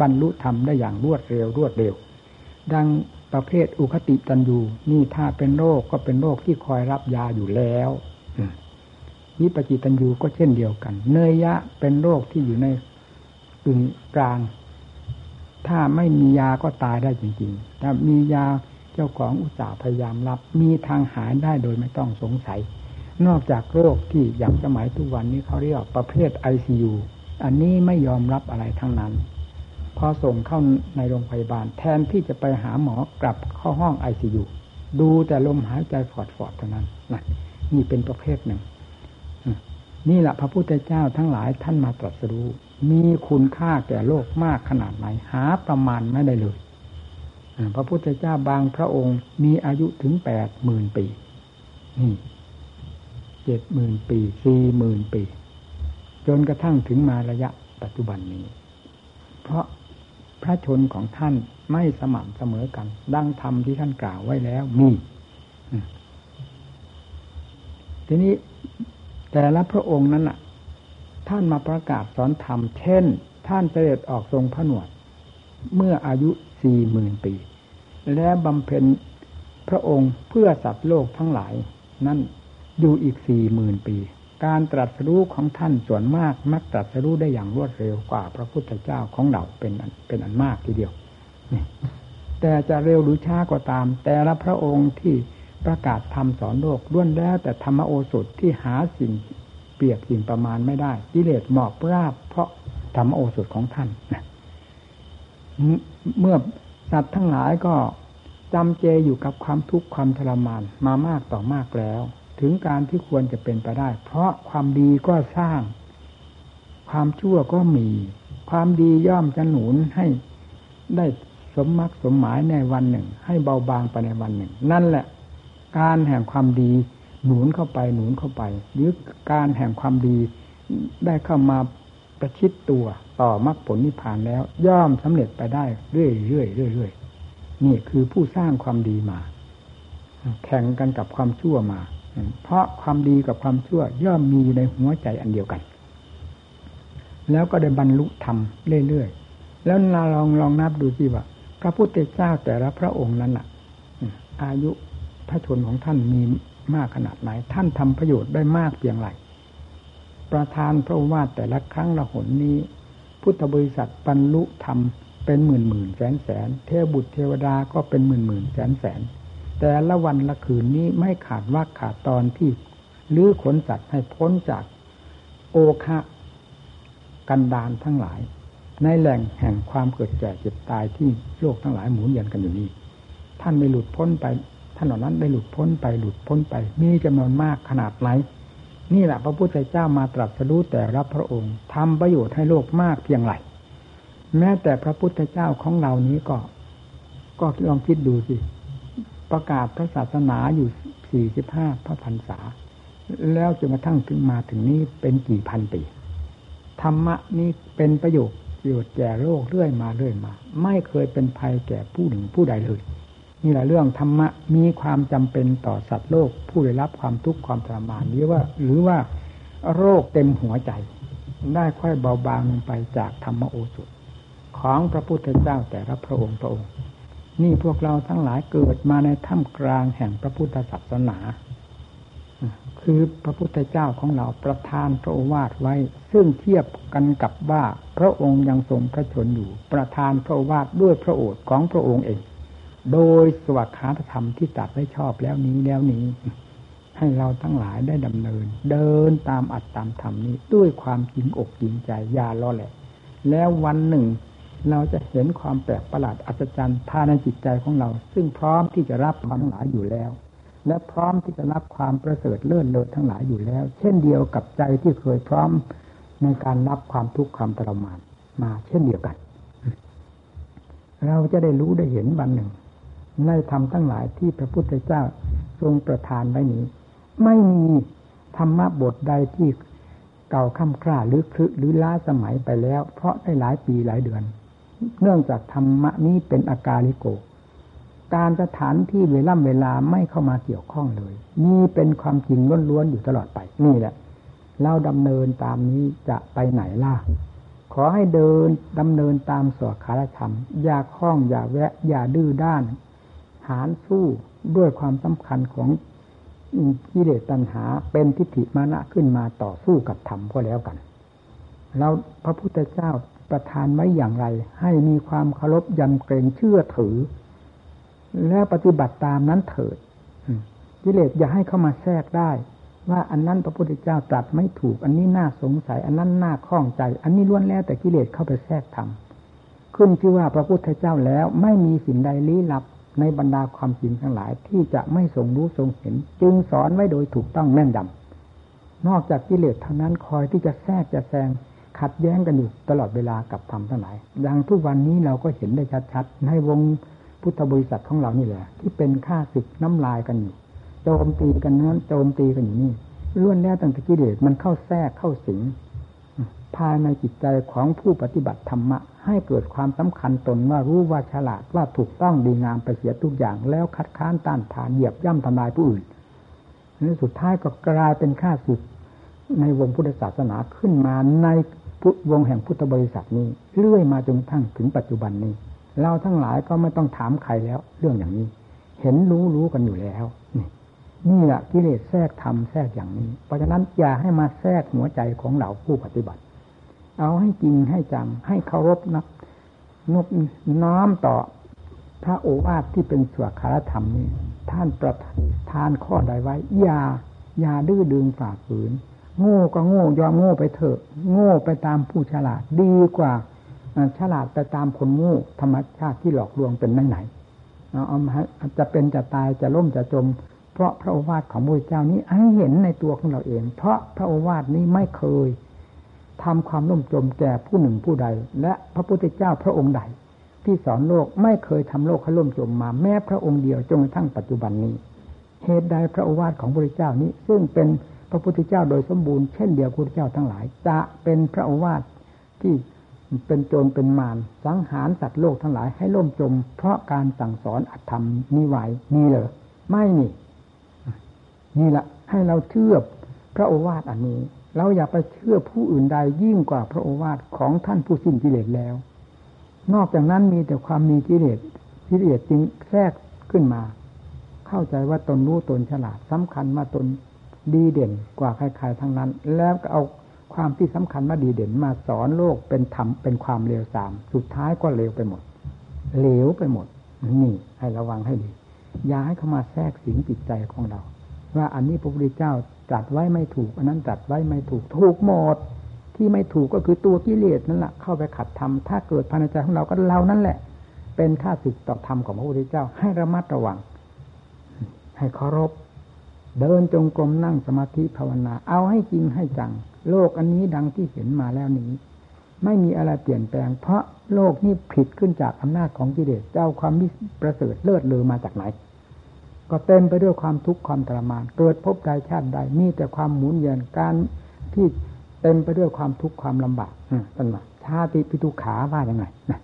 บรรลุธรรมได้อย่างรวดเร็วรวดเร็ว ดังประเภทอุคติตันยูนี่ถ้าเป็นโรคก็เป็นโรคที่คอยรับยาอยู่แล้ววิปจิตันยูก็เช่นเดียวกัน เนยยะเป็นโรคที่อยู่ในกึ่งกลาง ถ้าไม่มียาก็ตายได้จริงๆ ถ้ามียา เจ้าของอุตสาห์พยายามรับ มีทางหายได้โดยไม่ต้องสงสัย นอกจากโรคที่อย่างสมัยทุกวันนี้เขาเรียกประเภทไอซียูอันนี้ไม่ยอมรับอะไรทั้งนั้น พอส่งเข้าในโรงพยาบาล แทนที่จะไปหาหมอกลับเข้าห้องไอซียูดูแต่ลมหายใจฟอดฟอดเท่านั้นนะนี่เป็นประเภทหนึ่ง นี่แหละพระพุทธเจ้าทั้งหลายท่านมาตรัสรู้ มีคุณค่าแก่โลกมากขนาดไหน หาประมาณไม่ได้เลย พระพุทธเจ้าบางพระองค์มีอายุถึงแปดหมื่นปีนี่เจ็ดหมื่นปีสี่หมื่นปี จนกระทั่งถึงมาระยะปัจจุบันนี้ เพราะพระชนของท่านไม่สม่ำเสมอกัน ดังธรรมที่ท่านกล่าวไว้แล้วมีทีนี้แต่ละพระองค์นั้นอะ ท่านมาประกาศสอนธรรม เช่น ท่านเสด็จออกทรงพระหนวด เมื่ออายุสี่หมื่นปี และบำเพ็ญพระองค์เพื่อสัตว์โลกทั้งหลาย นั่นอยู่อีกสี่หมื่นปี การตรัสรู้ของท่านส่วนมากมักตรัสรู้ได้อย่างรวดเร็วกว่าพระพุทธเจ้าของเราเป็นเป็นอันมากทีเดียวแต่จะเร็วหรือช้าก็ตาม แต่ละพระองค์ที่ประกาศธรรมสอนโลกล้วนแล้วแต่ธรรมโอสถที่หาสิ่งเปรียบสิ่งประมาณไม่ได้กิเลสหมอบราบเพราะธรรมโอสถของท่านเมื่อ สัตว์ทั้งหลายก็จำเจอยู่กับความทุกข์ความทรมานมามากต่อมากแล้ว ถึงการที่ควรจะเป็นไปได้ เพราะความดีก็สร้าง ความชั่วก็มี ความดีย่อมจะหนุนให้ได้สมมักสมหมายในวันหนึ่ง ให้เบาบางไปในวันหนึ่ง นั่นแหละ การแห่งความดีหนุนเข้าไปหนุนเข้าไป หรือการแห่งความดีได้เข้ามาประชิดตัว ต่อมรรคผลนิพพานแล้ว ย่อมสำเร็จไปได้เรื่อยเรื่อยเรื่อยนี่คือผู้สร้างความดีมา แข่งกันกับความชั่วมา เพราะความดีกับความชั่วย่อมมีอยู่ในหัวใจอันเดียวกัน แล้วก็ได้บรรลุธรรมเรื่อยๆแล้วเราลองลองนับดูสิว่า พระพุทธเจ้าแต่ละพระองค์นั้นอะ อายุพระชนของท่านมีมากขนาดไหน ท่านทำประโยชน์ได้มากเพียงไรประธานพระวาทแต่ละครั้งละหนนี้ พุทธบริษัทบรรลุธรรมเป็นหมื่นหมื่นแสนแสน เทวบุตรเทวดาก็เป็นหมื่นหมื่นแสนแสน แต่ละวันละคืนนี้ไม่ขาดว่าขาดตอนที่ลื้อขนสัตว์ให้พ้นจากโอคะกันดานทั้งหลาย ในแหล่งแห่งความเกิดแก่เจ็บตายที่โลกทั้งหลายหมุนเวียนกันอยู่นี้ ท่านได้หลุดพ้นไป ท่านเหล่านั้นได้หลุดพ้นไปหลุดพ้นไป มีจำนวนมากขนาดไหน นี่แหละพระพุทธเจ้ามาตรัสรู้แต่รับพระองค์ทำประโยชน์ให้โลกมากเพียงไรแม้แต่พระพุทธเจ้าของเรานี้ก็ ก็ลองคิดดูสิ ประกาศพระศาสนาอยู่สี่สิบห้าพระพรรษา แล้วจนกระทั่งถึงมาถึงนี้เป็นกี่พันปี ธรรมะนี้เป็นประโยชน์ประโยชน์แก่โลกเรื่อยมาเรื่อยมา ไม่เคยเป็นภัยแก่ผู้หนึ่งผู้ใดเลย นี่แหละเรื่องธรรมะมีความจำเป็นต่อสัตว์โลก ผู้ได้รับความทุกข์ความทรมานหรือว่า หรือว่าโรคเต็มหัวใจ ได้ค่อยเบาบางลงไปจากธรรมโอสถของพระพุทธเจ้าแต่ละพระองค์พระองค์ นี่พวกเราทั้งหลายเกิดมาในถ้ำกลางแห่งพระพุทธศาสนา คือพระพุทธเจ้าของเราประทานพระโอวาทไว้ ซึ่งเทียบกันกับว่าพระองค์ยังทรงพระชนอยู่ ประทานพระโอวาทด้วยพระโอษฐ์ของพระองค์เอง โดยสวัสดิธรรมที่ตัดไว้ชอบแล้วนี้แล้วนี้ ให้เราทั้งหลายได้ดำเนิน เดินตามอัตตามธรรมนี้ด้วยความจริงอกจริงใจยาล้อแหละ แล้ววันหนึ่ง เราจะเห็นความแปลกประหลาดอัศจรรย์ภายในจิตใจของเรา ซึ่งพร้อมที่จะรับความหลายอยู่แล้ว และพร้อมที่จะรับความประเสริฐเลื่อนเลิศทั้งหลายอยู่แล้ว เช่นเดียวกับใจที่เคยพร้อมในการรับความทุกข์ความทรมานมาเช่นเดียวกัน เราจะได้รู้ได้เห็นวันหนึ่ง ในธรรมทั้งหลายที่พระพุทธเจ้าทรงประทานไว้นี้ ไม่มีธรรมะบทใดที่เก่าค่ำคร่าหรือคลึหรือล้าสมัยไปแล้ว เพราะได้หลายปีหลายเดือน เนื่องจากธรรมะนี้เป็นอากาลิโก การสถานที่เวลาเวลาไม่เข้ามาเกี่ยวข้องเลยนี่เป็นความจริงล้วนๆอยู่ตลอดไปนี่แหละเราดำเนินตามนี้จะไปไหนล่ะ ขอให้เดินดำเนินตามสวดคารธรรม อย่าคล้องอย่าแวะ อย่าดื้อด้าน หารสู้ด้วยความสำคัญของกิเลสตัณหาเป็นทิฏฐิมานะขึ้นมาต่อสู้กับธรรมก็แล้วกันเราพระพุทธเจ้าประทานไว้อย่างไร ให้มีความเคารพยำเกรงเชื่อถือ แล้วปฏิบัติตามนั้นเถิดกิเลสอย่าให้เข้ามาแทรกได้ ว่าอันนั้นพระพุทธเจ้าตรัสไม่ถูก อันนี้น่าสงสัย อันนั้นน่าข้องใจ อันนี้ล้วนแล้วแต่กิเลสเข้าไปแทรกทำขึ้นชื่อว่าพระพุทธเจ้าแล้วไม่มีสิ่งใดลี้ลับ ในบรรดาความจริงทั้งหลายที่จะไม่ทรงรู้ทรงเห็น จึงสอนไว้โดยถูกต้องแม่นดำนอกจากกิเลสเท่านั้นคอยที่จะแทรกจะแซงขัดแย้งกันอยู่ตลอดเวลากับธรรมทั้งหลายอย่างทุกวันนี้เราก็เห็นได้ชัดๆในวงพุทธบริษัทของเรานี่แหละ ที่เป็นค่าศึกน้ำลายกันอยู่โจมตีกันนั้นโจมตีกันอยู่นี่ล้วนแล้วตั้งแต่กิเลสมันเข้าแทรกเข้าสิง ภายในจิตใจของผู้ปฏิบัติธรรมะ ให้เกิดความสำคัญตนว่ารู้ว่าฉลาดว่าถูกต้องดีงามไปเสียทุกอย่าง แล้วคัดค้านต้านทานเหยียบย่ำทำลายผู้อื่นนี่สุดท้ายก็กลายเป็นข้าศึกในวงพุทธศาสนาขึ้นมาในวงแห่งพุทธบริษัทนี้เรื่อยมาจนทั้งถึงปัจจุบันนี้ เราทั้งหลายก็ไม่ต้องถามใครแล้ว เรื่องอย่างนี้ เห็นรู้รู้กันอยู่แล้วนี่นี่แหละกิเลสแทรกทำแทรกอย่างนี้ เพราะฉะนั้นอย่าให้มาแทรกหัวใจของเราผู้ปฏิบัติ เอาให้จริงให้จัง ให้เคารพนะนบน้อมต่อ พระโอวาทที่เป็นสวดคารธรรมนี้ ท่านประทานข้อใดไว้อย่าอย่าดื้อดึงฝ่าฝืน โง่ก็โง่ยอมโง่ไปเถอะ โง่ไปตามผู้ฉลาดดีกว่าฉลาดไปตามคนโง่ธรรมชาติที่หลอกลวงเป็นไหนไหนเอาจะเป็นจะตายจะล่มจะจม เพราะพระโอวาทของพระเจ้านี้ให้เห็นในตัวของเราเอง เพราะพระโอวาทนี้ไม่เคย ทำความล่มจมแก่ผู้หนึ่งผู้ใด และพระพุทธเจ้าพระองค์ใด ที่สอนโลกไม่เคยทำโลกให้ล่มจมมาแม้พระองค์เดียวจนกระทั่งปัจจุบันนี้ เหตุใดพระโอวาทของพระพุทธเจ้านี้ ซึ่งเป็นพระพุทธเจ้าโดยสมบูรณ์เช่นเดียวพระพุทธเจ้าทั้งหลาย จะเป็นพระโอวาทที่เป็นโจรเป็นมารสังหารสัตว์โลกทั้งหลายให้ล่มจม เพราะการสั่งสอนอัตธรรมนิไหวนี่เลยไม่นี่ นี่แหละให้เราเชื่อพระโอวาทอันนี้ เราอย่าไปเชื่อผู้อื่นใดยิ่งกว่าพระโอวาทของท่านผู้สิ้นกิเลสแล้ว นอกจากนั้นมีแต่ความมีกิเลสกิเลสจึงแทรกขึ้นมา เข้าใจว่าตนรู้ตนฉลาดสำคัญมาตนดีเด่นกว่าใครๆทั้งนั้น แล้วก็เอาความที่สำคัญมาดีเด่นมาสอนโลกเป็นธรรมเป็นความเลวทรามสุดท้ายก็เลวไปหมดเลวไปหมดนี่ให้ระวังให้ดีอย่าให้เข้ามาแทรกสิงจิตใจของเรา ว่าอันนี้พระพุทธเจ้าจัดไว้ไม่ถูก อันนั้นจัดไว้ไม่ถูกถูกหมดที่ไม่ถูกก็คือตัวกิเลสนั่นแหละเข้าไปขัดธรรมถ้าเกิดภายในใจของเราก็เรานั่นแหละ เป็นข้าศึกต่อธรรมของพระพุทธเจ้าให้ระมัดระวัง ให้เคารพเดินจงกรมนั่งสมาธิภาวนา เอาให้จริงให้จัง โลกอันนี้ดังที่เห็นมาแล้วนี้ ไม่มีอะไรเปลี่ยนแปลง เพราะโลกนี้ผิดขึ้นจากอำนาจของกิเลสเจ้าความมิประเสริฐเลิศเลอมาจากไหน ก็เต็มไปด้วยความทุกข์ความทรมาน เกิดพบใดชาติใดมีแต่ความหมุนเวียนการที่เต็มไปด้วยความทุกข์ความลำบากนั่นว่าชาติปิทุขาว่าอย่างไงนะ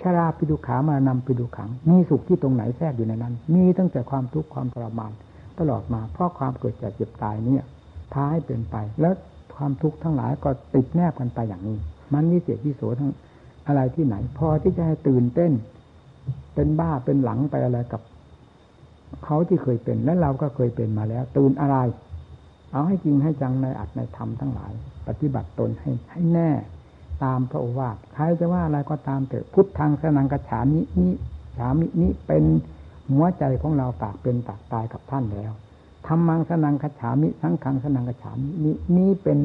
ชาราปิทุขามานำปิทุขัง มีสุขที่ตรงไหนแทรกอยู่ในนั้น มีตั้งแต่ความทุกข์ความทรมาน ตลอดมา เพราะความเกิดจากเจ็บตายเนี่ยพาให้เป็นไป แล้วความทุกข์ทั้งหลายก็ติดแนบกันไปอย่างนี้ มันวิเศษวิโสทั้งอะไรที่ไหน พอที่จะให้ตื่นเต้น เป็นบ้าเป็นหลังไปอะไรกับ เขาที่เคยเป็นและเราก็เคยเป็นมาแล้ว ตื่นอะไร เอาให้จริงให้จังในอัตในธรรมทั้งหลาย ปฏิบัติตนให้ให้แน่ตามพระโอวาทใครจะว่าอะไรก็ตามเถอะพุทธังสนังกระฉามินี้ฉามินี้เป็นหัวใจของเราปากเป็นปากตายกับท่านแล้วธรรมังสนังกระฉามิสังขังสนังกระฉามินี้นี้เป็น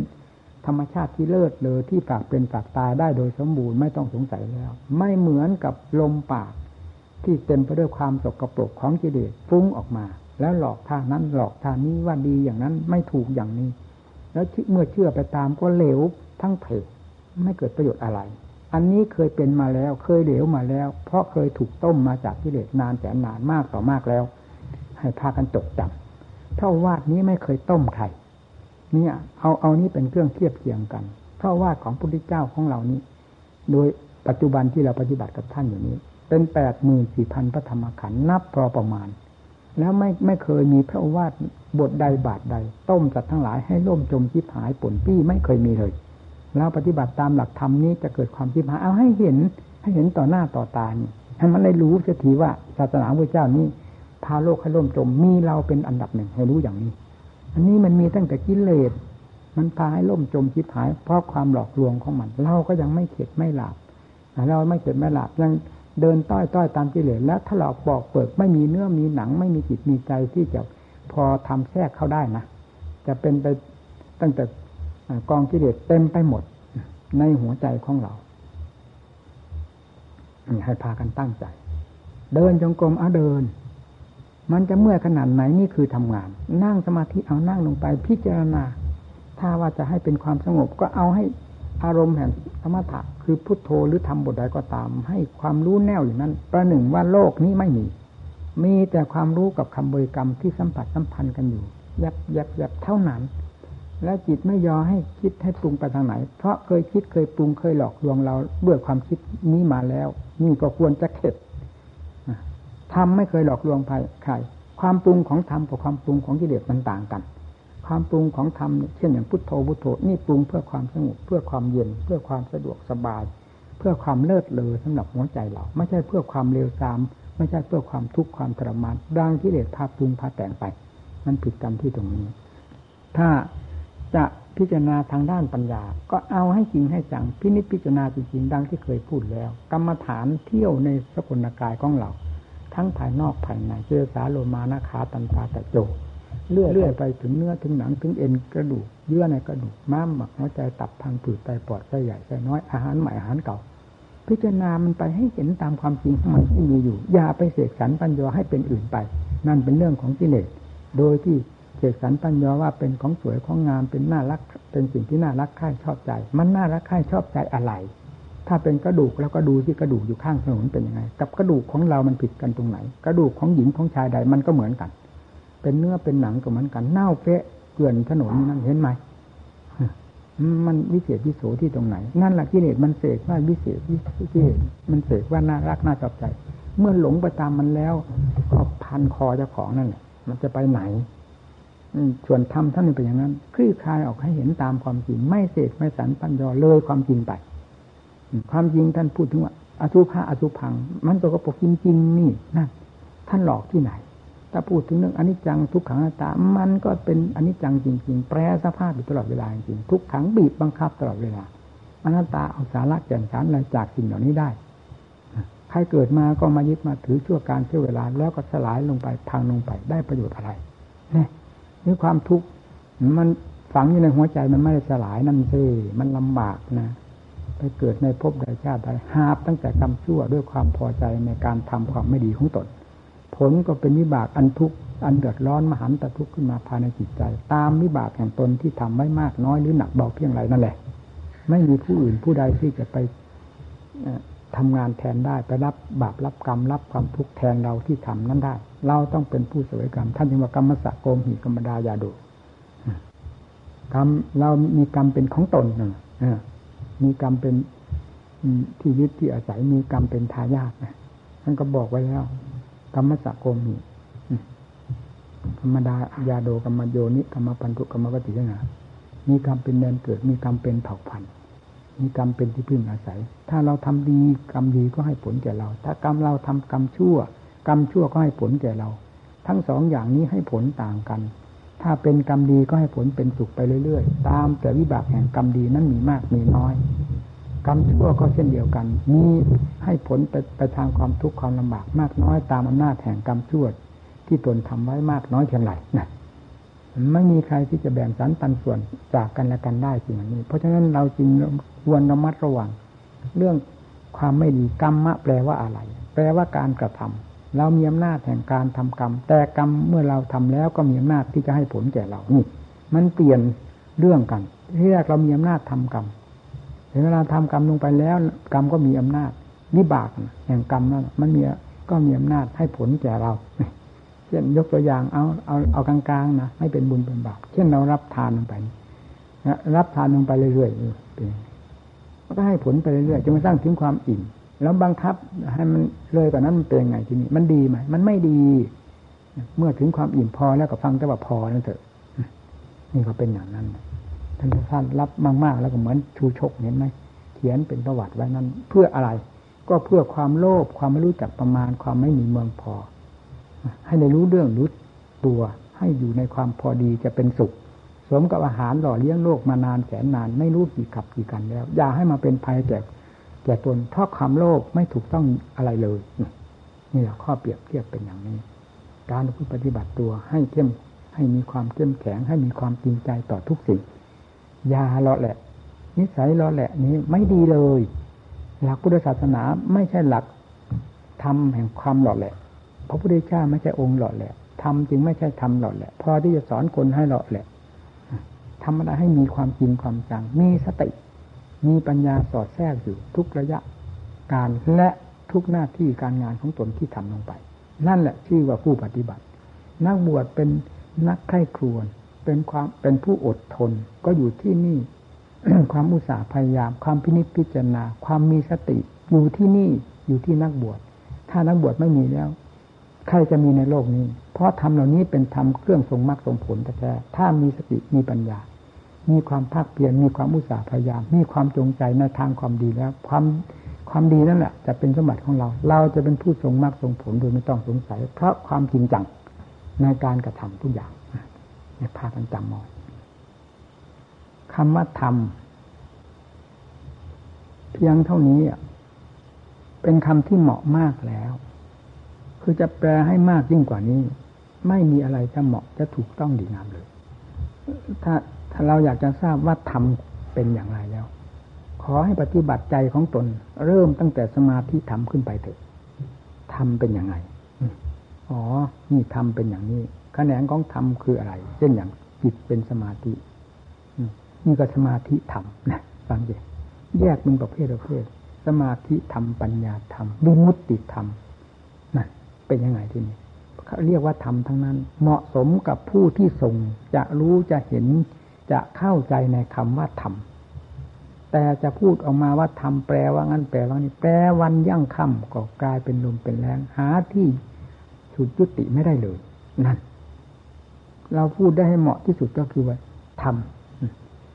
ธรรมชาติที่เลิศเลยที่ปากเป็นปากตายได้โดยสมบูรณ์ไม่ต้องสงสัยแล้ว ไม่เหมือนกับลมปาก ที่เต็มไปด้วยความสกรปรกของกิเลสฟุ้งออกมา แล้วหลอกทางนั้นหลอกทางนี้ว่าดีอย่างนั้นไม่ถูกอย่างนี้ แล้วเมื่อเชื่อไปตามก็เหลวทั้งเพจไม่เกิดประโยชน์อะไร อันนี้เคยเป็นมาแล้ว เคยเหลวมาแล้ว เพราะเคยถูกต้มมาจากกิเลสนานแสนนานมากต่อมากแล้ว ให้พากันจดจำเพราะวาดนี้ไม่เคยต้มใครเนี่ยเอาเอานี้เป็นเครื่องเทียบเทียงกัน เพราะวาดของพระพุทธเจ้าของเรานี้ โดยปัจจุบันที่เราปฏิบัติกับท่านอยู่นี้ เป็นแปดหมื่นสี่พันพระธรรมขันธ์นับพอประมาณ แล้วไม่ไม่เคยมีพระวาดบทใดบาทใด ต้มจัดทั้งหลายให้ล่มจมชิบหายผลปี้ไม่เคยมีเลย แล้วปฏิบัติตามหลักธรรมนี้จะเกิดความชิบหายเอาให้เห็น ให้เห็นต่อหน้าต่อตานี่ให้มันได้รู้เสียทีว่าศาสนาพระเจ้านี้พาโลกให้ล่มจมมีเราเป็นอันดับหนึ่งให้รู้อย่างนี้ อันนี้มันมีตั้งแต่กิเลสมันพาให้ล่มจมชิบหาย เพราะความหลอกลวงของมัน เราก็ยังไม่เข็ดไม่หลับเราไม่เข็ดไม่หลับยัง เดินต้อยต้อยตามกิเลสแล้วถ้าเราปอกเปิดไม่มีเนื้อมีหนัง ไม่มีจิตมีใจที่จะพอทำแทรกเข้าได้นะจะเป็นไปตั้งแต่กองกิเลสเต็มไปหมด ในหัวใจของเราให้พากันตั้งใจ เดินจงกรมเอาเดิน มันจะเมื่อยขนาดไหนนี่คือทำงาน นั่งสมาธิเอานั่งลงไปพิจารณา ถ้าว่าจะให้เป็นความสงบก็เอาให้ อารมณ์แห่งสมถะคือพุทโธหรือทำบทใดก็ตาม ให้ความรู้แน่วอยู่นั้น ประหนึ่งว่าโลกนี้ไม่มี มีแต่ความรู้กับคำบริกรรมที่สัมผัสสัมพันธ์กันอยู่ ยับยับยับเท่านั้น และจิตไม่ยอให้คิดให้ปรุงไปทางไหน เพราะเคยคิดเคยปรุงเคยหลอกลวงเราด้วยความคิดนี้มาแล้ว นี่ก็ควรจะเข็ดทำไม่เคยหลอกลวงใครความปรุงของธรรมกับความปรุงของกิเลสมันต่างกัน ความปรุงของธรรมเช่นอย่างพุทโธพุทโธนี่ปรุงเพื่อความสงบเพื่อความเย็น เพื่อความสะดวกสบาย เพื่อความเลิศเลอสำหรับหัวใจเรา ไม่ใช่เพื่อความเลวทราม ไม่ใช่เพื่อความทุกข์ความทรมานดังกิเลสพาปรุงพาแต่งไป มันผิดกันที่ตรงนี้ ถ้าจะพิจารณาทางด้านปัญญา ก็เอาให้จริงให้จังพินิจพิจารณาจริงๆดังที่เคยพูดแล้ว กรรมฐานเที่ยวในสกุลกายของเรา ทั้งภายนอกภายในเจสาโลมานาคาตันตาตะโจ เลื่อยเลื่อยไปถึงเนื้อถึงหนังถึงเอ็นกระดูกเยื่อในกระดูกม้ามหมักหัวใจตับพังผืดไตปอดไส้ใหญ่ไส้น้อยอาหารใหม่อาหารเก่า พิจารณามันไปให้เห็นตามความจริงของมันที่มีอยู่ อย่าไปเสกสรรปัญญาให้เป็นอื่นไป นั่นเป็นเรื่องของกิเลสโดยที่เสกสรรปัญญาว่าเป็นของสวยของงามเป็นน่ารัก เป็นสิ่งที่น่ารักใคร่ชอบใจ มันน่ารักใคร่ชอบใจอะไร ถ้าเป็นกระดูกแล้วก็ดูที่กระดูกอยู่ข้างถนนเป็นยังไง กับกระดูกของเรามันผิดกันตรงไหน กระดูกของหญิงของชายใดมันก็เหมือนกัน เป็นเนื้อเป็นหนังก็เหมือนกันเน่าเฟะเกลื่อนถนนนั่นเห็นไหมมันวิเศษวิโสที่ตรงไหน นั่นแหละกิเลสมันเสกว่าวิเศษวิเศษมันเสกว่าน่ารักน่าชอบใจ เมื่อหลงไปตามมันแล้วก็พันคอเจ้าของนั่นแหละมันจะไปไหนส่วนธรรมท่านเป็นอย่างนั้นคลี่คลายออกให้เห็นตามความจริง ไม่เสกไม่สันปัญญาเลยความจริงไป ความจริงท่านพูดถึงว่าอสุภะอสุพัง มันตัวกระปกจริงๆนี่นั่นท่านหลอกที่ไหน ถ้าพูดถึงเรื่องอนิจจังทุกขังอนัตตา มันก็เป็นอนิจจังจริง ๆ แปรสภาพอยู่ตลอดเวลาจริงทุกขังบีบบังคับตลอดเวลาอนัตตาเอาสาระแก่นสารอะไรจากสิ่งเหล่านี้ได้ใครเกิดมาก็มายึดมาถือชั่วการชื่อเวลา แล้วก็สลายลงไปทางลงไปได้ประโยชน์อะไรนี่นี่ความทุกข์มันฝังอยู่ในหัวใจมันไม่ได้สลายนั่นสิมันลำบากนะไปเกิดในภพใดชาติใดหาบตั้งแต่กรรมชั่วด้วยความพอใจในการทำความไม่ดีของตน ผลก็เป็นวิบากอันทุกข์อันเดือดร้อนมหันตทุกข์ขึ้นมาภายในจิตใจ ตามวิบากแห่งตนที่ทำไว้มากน้อยหรือหนักเบาเพียงไรนั่นแหละ ไม่มีผู้อื่นผู้ใดที่จะไปทำงานแทนได้ไปรับบาปรับกรรมรับความทุกข์แทนเราที่ทำนั้นได้ เราต้องเป็นผู้เสวยกรรม ท่านจึงว่ากรรมสะโกมหิกรรมดายาดุกรรมเรามีกรรมเป็นของตนมีกรรมเป็นที่ยึดที่อาศัยมีกรรมเป็นทายาทนะท่านก็บอกไว้แล้ว กรรมสะโกมหิกรรมดายาโดกรรมโยนิกรรมพันธุกรรมปฏิจนามีกรรมเป็นแดนเกิด มีกรรมเป็นเผ่าพันธุ์มีกรรมเป็นที่พึ่งอาศัย ถ้าเราทำดีกรรมดีก็ให้ผลแก่เรา ถ้ากรรมเราทำกรรมชั่ว กรรมชั่วก็ให้ผลแก่เรา ทั้งสองอย่างนี้ให้ผลต่างกัน ถ้าเป็นกรรมดีก็ให้ผลเป็นสุขไปเรื่อยๆ ตามแต่วิบากแห่งกรรมดีนั้นมีมากมีน้อย กรรมชั่วก็เช่นเดียวกัน มีให้ผลไปไปทางความทุกข์ความลำบากมากน้อยตามอำนาจแห่งกรรมชั่วที่ตนทำไว้มากน้อยเพียงไรนะไม่มีใครที่จะแบ่งสรรปันส่วนจากกันและกันได้จริงนี้ เพราะฉะนั้นเราจรึงควรระมัดระวัง เรื่องความไม่ดีกรรมะแปลว่าอะไร แปลว่าการกระทเรามีอำนาจแห่งการทำกรรม แต่กรรมเมื่อเราทำแล้วก็มีอำนาจที่จะให้ผลแก่เรานี่มันเปลี่ยนเรื่องกันที่แรกเรามีอำนาจทำกรรม เวลาทำกรรมลงไปแล้ว กรรมก็มีอำนาจวิบากแห่งกรรมนั้นมันมีก็มีอำนาจให้ผลแก่เราเช่นยกตัวอย่างเอาเอาเอากลางๆนะไม่เป็นบุญเป็นบาปเช่นเรารับทานลงไปนะรับทานลงไปเรื่อยๆเป็นมันก็ให้ผลไปเรื่อยๆจนกระทั่งถึงความอิ่มแล้วบังคับให้มันเลยกว่านั้นมันเป็นยังไงทีนี้มันดีไหมมันไม่ดี เมื่อถึงความอิ่มพอแล้วก็ฟังแต่ว่าพอนั่นเถอะนี่ก็เป็นอย่างนั้น ท่านท่านรับมาก ๆ แล้วก็เหมือนชูชกเห็นไหมเขียนเป็นประวัติไว้นั้น เพื่ออะไร ก็เพื่อความโลภความไม่รู้จักประมาณ ความไม่มีเมืองพอ ให้ในรู้เรื่องรู้ตัว ให้อยู่ในความพอดีจะเป็นสุข สมกับอาหารหล่อเลี้ยงโลกมานานแสนนาน ไม่รู้กี่ขับกี่กันแล้ว อย่าให้มาเป็นภัยแก่แก่ตนเพราะความโลภไม่ถูกต้องอะไรเลยนี่แหละข้อเปรียบเทียบเป็นอย่างนี้ การปฏิบัติตัวให้เข้มให้มีความเข้มแข็งให้มีความจริงใจต่อทุกสิ่ง ยาเลาะแหละ นิสัยเลาะแหละนี้ไม่ดีเลย หลักพุทธศาสนาไม่ใช่หลักธรรมแห่งความหล่อแหละพระพุทธเจ้าไม่ใช่องค์หล่อแหละธรรมจึงไม่ใช่ธรรมหล่อแหละพอที่จะสอนคนให้หล่อแหละทำอะไรให้มีความจริงความจัง มีสติ มีปัญญาสอดแทรกอยู่ทุกระยะ การและทุกหน้าที่การงานของตนที่ทำลงไป นั่นแหละชื่อว่าผู้ปฏิบัติ นักบวชเป็นนักไข้ครวน เป็นความเป็นผู้อดทนก็อยู่ที่นี่ ความอุตสาห์พยายาม ความพินิจพิจารณา ความมีสติ อยู่ที่นี่อยู่ที่นักบวช ถ้านักบวชไม่มีแล้ว ใครจะมีในโลกนี้ เพราะธรรมเหล่านี้เป็นธรรมเครื่องทรงมรรคทรงผลแต่แท้ถ้ามีสติมีปัญญา มีความภาคเพียรมีความอุตสาห์พยายาม มีความจงใจในทางความดีแล้ว ความความดีนั่นแหละจะเป็นสมบัติของเรา เราจะเป็นผู้ทรงมากทรงผลโดยไม่ต้องสงสัย เพราะความจริงจังในการกระทำทุกอย่าง ในภากันจำมองคำว่าธรรม เพียงเท่านี้เป็นคำที่เหมาะมากแล้ว คือจะแปลให้มากยิ่งกว่านี้ ไม่มีอะไรจะเหมาะจะถูกต้องดีงามเลย ถ้าถ้าเราอยากจะทราบว่าธรรมเป็นอย่างไรแล้ว ขอให้ปฏิบัติใจของตน เริ่มตั้งแต่สมาธิธรรมขึ้นไปเถอะธรรมเป็นอย่างไรอ๋อ นี่ธรรมเป็นอย่างนี้ แขนงของธรรมคืออะไร เช่นอย่างจิตเป็นสมาธินี่ก็สมาธิธรรมนะฟังดิแยกเป็นประเภทประเภท สมาธิธรรมปัญญาธรรมวิมุตติธรรมนั่นเป็นยังไงที่นี่เขาเรียกว่าธรรมทั้งนั้น เหมาะสมกับผู้ที่ส่งจะรู้จะเห็นจะเข้าใจในคำว่าธรรมแต่จะพูดออกมาว่าธรรมแปลว่างั้นแปลว่านี่แปลวันยั่งค่ำก็กลายเป็นลมเป็นแรงหาที่สุดยุติไม่ได้เลย นั่น เราพูดได้ให้เหมาะที่สุดก็คือว่าธรรม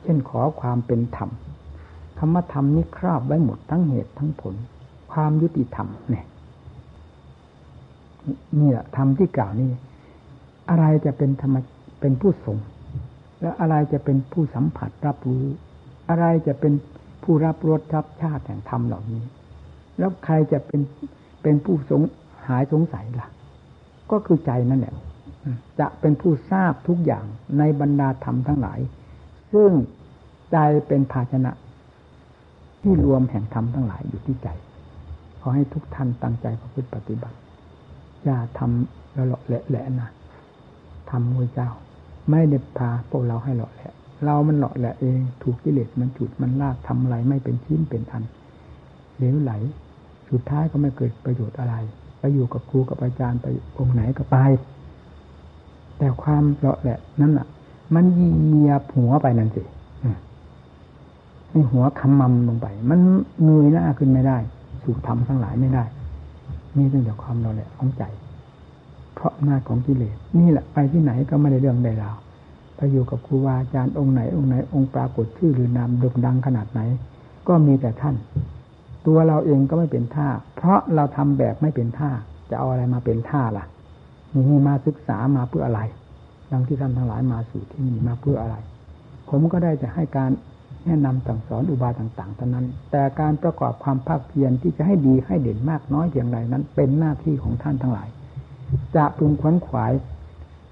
เช่นขอความเป็นธรรมคำว่าธรรมนี้ครอบไว้หมดทั้งเหตุทั้งผล ความยุติธรรมเนี่ยนี่แหละธรรมที่กล่าวนี้อะไรจะเป็นธรรมเป็นผู้ทรงแล้วอะไรจะเป็นผู้สัมผัสรับรู้ อะไรจะเป็นผู้รับรสรับชาติแห่งธรรมเหล่านี้ แล้วใครจะเป็นเป็นผู้สงหายสงสัยล่ะ ก็คือใจนั่นแหละ จะเป็นผู้ทราบทุกอย่างในบรรดาธรรมทั้งหลาย ซึ่งใจเป็นภาชนะ ที่รวมแห่งธรรมทั้งหลายอยู่ที่ใจ ขอให้ทุกท่านตั้งใจประพฤติปฏิบัติ อย่าทำละเลาะแหละนะทำมือเจ้า ไม่ได้พาพวกเราให้หล่อแหละเรามันหล่อแหละเอง ถูกกิเลสมันจุดมันลากทำอะไรไม่เป็นชิ้นเป็นอันเหลวไหล สุดท้ายก็ไม่เกิดประโยชน์อะไรไปอยู่กับครูกับอาจารย์ไปองค์ไหนก็ไป แต่ความหล่อแหละนั่นอะมันเหยียบหัวไปนั่นสิให้หัวคำมัมลงไป มันเงยหน้าขึ้นไม่ได้ สู่ธรรมทั้งหลายไม่ได้ นี่เรื่องจากความเราแหละของใจ เพราะหน้าของกิเลส นี่แหละไปที่ไหนก็ไม่ได้เรื่องใดราวไปอยู่กับครูบาอาจารย์องค์ไหน องค์ไหน องค์ปรากฏชื่อหรือนามด่งดังขนาดไหน ก็มีแต่ท่าน ตัวเราเองก็ไม่เป็นท่า เพราะเราทำแบบไม่เป็นท่า จะเอาอะไรมาเป็นท่าล่ะ นี่มาศึกษามาเพื่ออะไร ดังที่ท่านทั้งหลายมาสู่ที่นี่มาเพื่ออะไร ผมก็ได้จะให้การแนะนำสั่งสอนอุบายต่างๆเท่านั้น แต่การประกอบความภาคเพียรที่จะให้ดีให้เด่นมากน้อยเพียงไรนั้น เป็นหน้าที่ของท่านทั้งหลาย จะปรุงขวนขวาย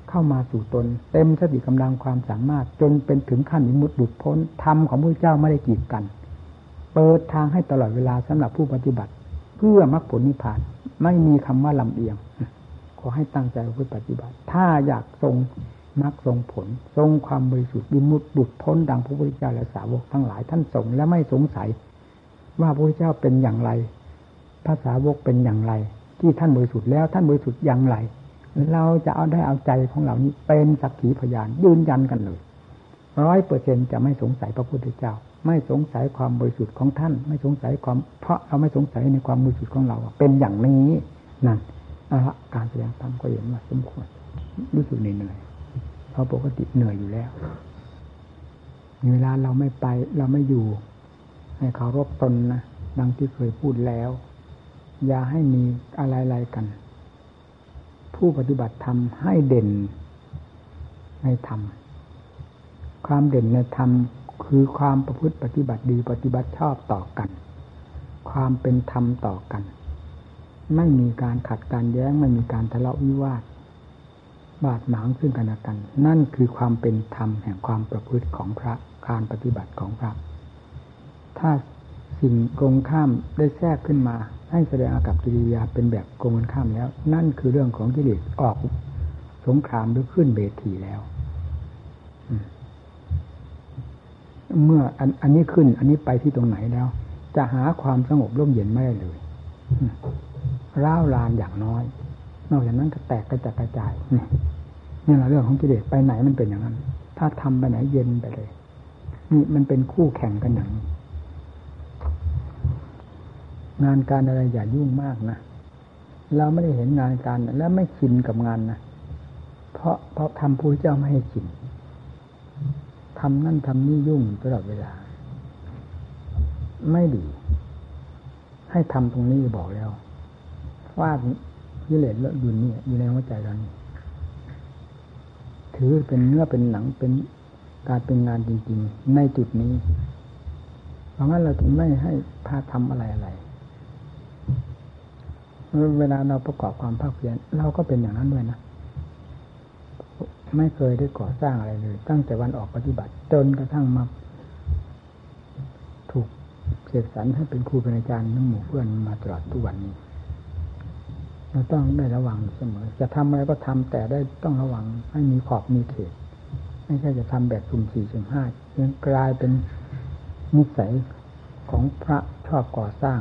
เข้ามาสู่ตน เต็มสติกำลังความสามารถ จนเป็นถึงขั้นนิมุตบุดพ้นธรรมของพระเจ้าไม่ได้กีดกัน เปิดทางให้ตลอดเวลาสำหรับผู้ปฏิบัติ เพื่อมรรคผลนิพพานไม่มีคำว่าลำเอียง อให้ตั้งใจเพื่อปฏิบัติ ถ้าอยากทรงนักทรงผล ทรงความบริสุทธิ์บิมุตบุตรพ้นดังพระพุทธเจ้าและสาวกทั้งหลายท่านทรงและไม่สงสัย ว่าพระพุทธเจ้าเป็นอย่างไรภาษาวกเป็นอย่างไร ที่ท่านบริสุทธิ์แล้วท่านบริสุทธิ์อย่างไร เราจะเอาได้เอาใจของเรานี้เป็นสักขีพยานยืนยันกันเลยร้อยเปอร์เซ็นจะไม่สงสัยพระพุทธเจ้า ไม่สงสัยความบริสุทธิ์ของท่าน ไม่สงสัยความเพราะเราไม่สงสัยในความบริสุทธิ์ของเราเป็นอย่างนี้นั่น การแสดงธรรมก็เห็นว่าสมควรรู้สึกเหนื่อยเพราะปกติเหนื่อยอยู่แล้วเวลาเราไม่ไปเราไม่อยู่ ให้เคารพตนนะดังที่เคยพูดแล้ว อย่าให้มีอะไรๆกัน ผู้ปฏิบัติธรรมให้เด่นในธรรม ความเด่นในธรรมคือความประพฤติปฏิบัติดีปฏิบัติชอบต่อกัน ความเป็นธรรมต่อกัน ไม่มีการขัดการแย้งไม่มีการทะเลาะวิวาท บาดหมางซึ่งกันและกัน นั่นคือความเป็นธรรมแห่งความประพฤติของพระการปฏิบัติของพระ ถ้าสิ่งตรงข้ามได้แทรกขึ้นมา ให้แสดงอากับกิริยาเป็นแบบตรงกันข้ามแล้ว นั่นคือเรื่องของกิเลสออกสงครามหรือขึ้นเบทีแล้วเมื่ออันอันนี้ขึ้น อันนี้ไปที่ตรงไหนแล้ว จะหาความสงบร่มเย็นไม่ได้เลย ร้าวรานอย่างน้อย นอกจากนั้นก็แตกกระจายกระจายนี่นี่แหละเรื่องของกิเลสไปไหนมันเป็นอย่างนั้น ถ้าทำไปไหนเย็นไปเลย นี่มันเป็นคู่แข่งกันอย่างนี้งานการอะไรอย่ายุ่งมากนะเราไม่ได้เห็นงานการและไม่ชินกับงานนะเพราะเพราะทำผู้เจ้าไม่ให้ชินทำนั่นทำนี่ยุ่งตลอดเวลา ไม่ดี ให้ทำตรงนี้บอกแล้ว ฟาดยิเลศเลอะยุนนี่อยู่ในหัวใจเรานี่ถือเป็นเนื้อเป็นหนังเป็นการเป็นงานจริงๆ ในจุดนี้ เพราะงั้นเราถึงไม่ให้พาทำอะไรอะไรเวลาเราประกอบความภาคเพียรเราก็เป็นอย่างนั้นด้วยนะไม่เคยได้ก่อสร้างอะไรเลย ตั้งแต่วันออกปฏิบัติ จนกระทั่งมาถูกเสกสรรให้เป็นครูเป็นอาจารย์นั่งหมู่เพื่อนมาตลอดทุกวันนี้ เราต้องได้ระวังเสมอ จะทำอะไรก็ทำแต่ได้ต้องระวังให้มีขอบมีเขต ไม่ใช่จะทำแบบสุ่มสี่สุ่มห้ายังกลายเป็นนิสัยของพระชอบก่อสร้าง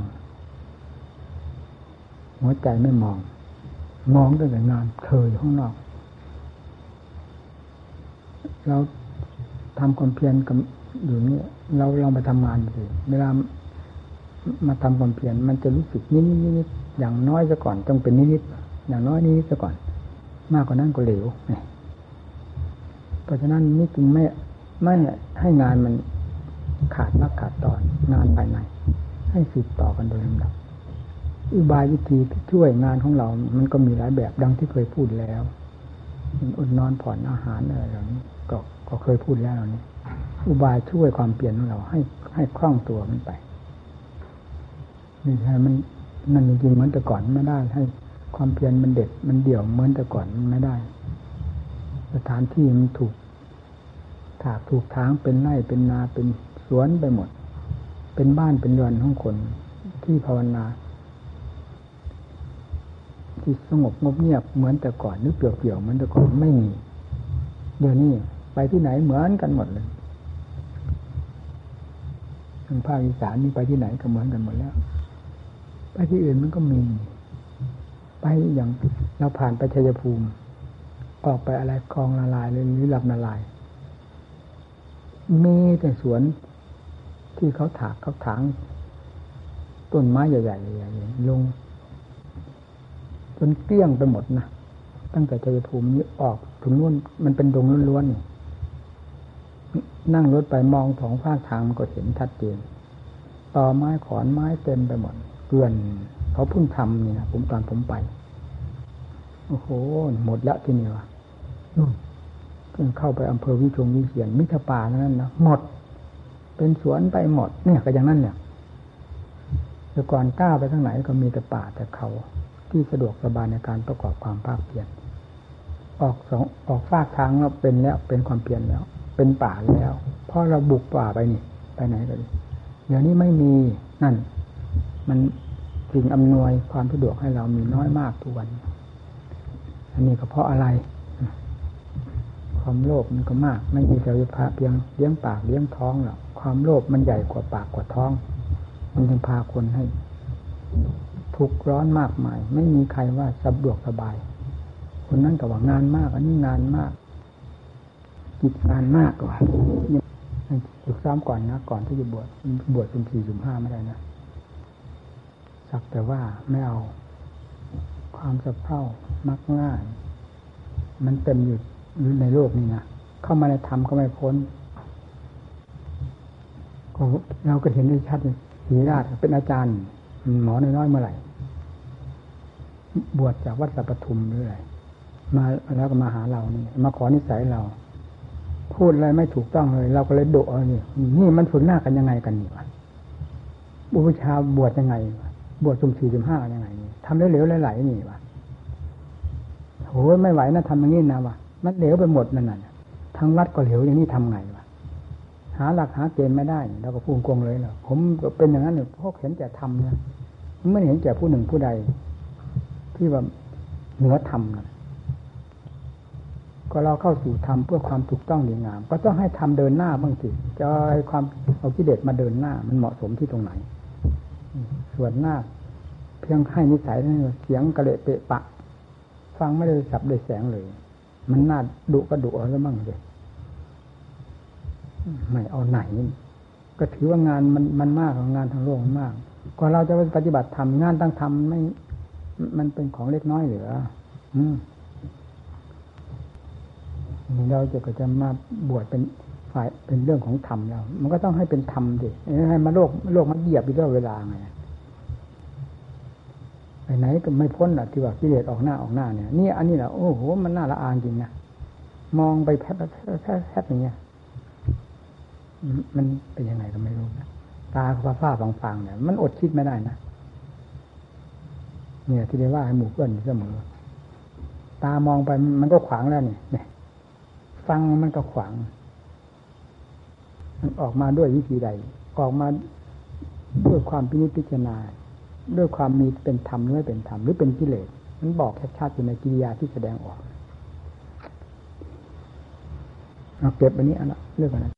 หัวใจไม่มอง มองตั้งแต่งานเคยข้างนอก เราทำความเพียรกับอยู่นี่เราเราไปทำงานสิเวลามาทำความเพียรมันจะรู้สึกนิดนิดนิด อย่างน้อยซะก่อนต้องเป็นนิดนิดอย่างน้อยนิดซะก่อน มากกว่านั้นก็เหลวเพราะฉะนั้นนี่จึงไม่ไม่ให้งานมันขาดนักขาดตอนงานภายในให้สืบต่อกันโดยลำดับอุบายวิธีที่ช่วยงานของเรา มันก็มีหลายแบบดังที่เคยพูดแล้วอดนอนผ่อนอาหารอะไรเหล่านี้ก็ก็เคยพูดแล้วนี่อุบายช่วยความเปลี่ยนของเราให้ให้คล่องตัวมันไปนี่ใช่มัน นั่นจริงๆเหมือนแต่ก่อนไม่ได้ ให้ความเพียรมันเด็ดมันเดี่ยวเหมือนแต่ก่อนมันไม่ได้ สถานที่มันถูกถากถูกทางเป็นไร่เป็นนาเป็นสวนไปหมด เป็นบ้านเป็นเรือนของคนที่ภาวนาที่สงบงบเงียบเหมือนแต่ก่อนนึกเปลี่ยวๆเหมือนแต่ก่อนไม่มีเดี๋ยวนี้ไปที่ไหนเหมือนกันหมดเลยทางภาคอีสานนี่ไปที่ไหนก็เหมือนกันหมดแล้ว ไปที่อื่นมันก็มี ไปอย่างเราผ่านไปชัยภูมิ ออกไปอะไรคลองละลายเลยหรือลำละลายมีแต่สวนที่เขาถากเขาถางต้นไม้ใหญ่ๆลงจนเกลี้ยงไปหมดนะตั้งแต่ชัยภูมินี้ออกถึงนู่นมันเป็นดงล้วนๆนั่งรถไปมองสองภาคทางมันก็เห็นชัดเจนต่อไม้ขอนไม้เต็มไปหมด เกลื่อนเขาเพิ่งทำนี่นะผมตอนผมไปโอ้โหหมดละที่นี่วะนู่นเข้าไปอำเภอวิชงวิเชียนมิถป่านั่นนะหมด เป็นสวนไปหมด เนี่ยก็อย่างนั้นเนี่ยแต่ก่อนก้าวไปทางไหนก็มีแต่ป่าแต่เขาที่สะดวกสบายในการประกอบความภาคเพียรออกสองออกฟากทางเราเป็นแล้วเป็นความเพียรแล้ว เป็นป่าแล้วเพราะเราบุกป่าไปนี่ ไปไหนก็ดีเดี๋ยวนี้ไม่มีนั่น มัน สิ่งอำนวยความสะดวกให้เรามีน้อยมากทุกวัน อันนี้ก็เพราะอะไร ความโลภมันก็มาก ไม่มีแต่พาเพียงเลี้ยงปากเลี้ยงท้องหรอกความโลภมันใหญ่กว่าปากกว่าท้อง มันจึงพาคนให้ ทุกข์ร้อนมากมาย ไม่มีใครว่าสะดวกสบาย คนนั้นก็ว่างานมาก อันนี้งานมากกิจการมากกว่าฝึกซ้อมก่อนนะ ก่อนที่จะบวชบวชเป็นสี่สิบห้าไม่ได้นะ สักแต่ว่าไม่เอา ความสะเพร่ามักง่าย มันเต็มอยู่ในโลกนี้นะเข้ามาในธรรมก็ไม่พ้นก็เราก็เห็นได้ชัดเลยศีราชเป็นอาจารย์ หมอน้อยๆเมื่อไหร่บวชจากวัดสัปทุมหรืออะไรมาแล้วก็มาหาเรานี่ มาขอนิสัยเรา พูดอะไรไม่ถูกต้องเลย เราก็เลยโดเอานี่นี่มันฝึกหน้ากันยังไงกันนี่วะบุพชาบวชยังไงวะ บวชจุมสี่จุมห้ายังไงนี่ทำเหลวๆไหลๆนี่วะโหไม่ไหวนะทำอย่างนี้นะวะมันเหลวไปหมดนั่นน่ะทางวัดก็เหลวอย่างนี้ทำไงวะหาหลักหาเกณฑ์ไม่ได้เราก็พูดกงเลยเนาะผมเป็นอย่างนั้นเนี่ยพวกเห็นแก่ทำนะไม่เห็นแก่ผู้หนึ่งผู้ใด ที่ว่าเหนือธรรมนะก็เราเข้าสู่ธรรมเพื่อความถูกต้องดีงาม ก็ต้องให้ทำเดินหน้าบ้างสิจะให้ความเอากิเลสมาเดินหน้า มันเหมาะสมที่ตรงไหน ส่วนหน้า เพียงให้นิสัยนั่นเสียงกระเละเปะปะ ฟังไม่ได้สับได้แสงเลย มันน่าดุก็ดุเอาแล้วมั่งเลยไม่เอาไหน ก็ถือว่างานมันมันมากของงานทางโลกมันมากก่อนเราจะไปปฏิบัติธรรมงานตั้งธรรมไม่ มันเป็นของเล็กน้อยเหลืออืมเราจะก็จะมาบวชเป็น ฝ่ายเป็นเรื่องของธรรมเรามันก็ต้องให้เป็นธรรมดิให้มาโลกโลกมันเหยียบอยู่ตลอดเวลาไงไปไหนก็ไม่พ้นอะที่ว่ากิเลสออกหน้าออกหน้าเนี่ยนี่อันนี้แหละโอ้โหมันน่าละอายจริงนะมองไปแทบแทบแทบอย่างเงี้ยมันเป็นยังไงก็ไม่รู้นะตาฟ้าฟ้าฟังฟังเนี่ยมันอดคิดไม่ได้นะเนี่ย ที่ได้ว่าให้หมู่เพื่อนเสมอตามองไปมันก็ขวางแล้วนี่เนี่ยฟังมันก็ขวาง มันออกมาด้วยวิธีใด ออกมาด้วยความพิจิจารณา ด้วยความมีเป็นธรรมหรือไม่เป็นธรรมหรือเป็นกิเลสมันบอกชัดๆอยู่ในกิริยาที่แสดงออกเอาเก็บอันนี้อันละเรื่องอันนั้น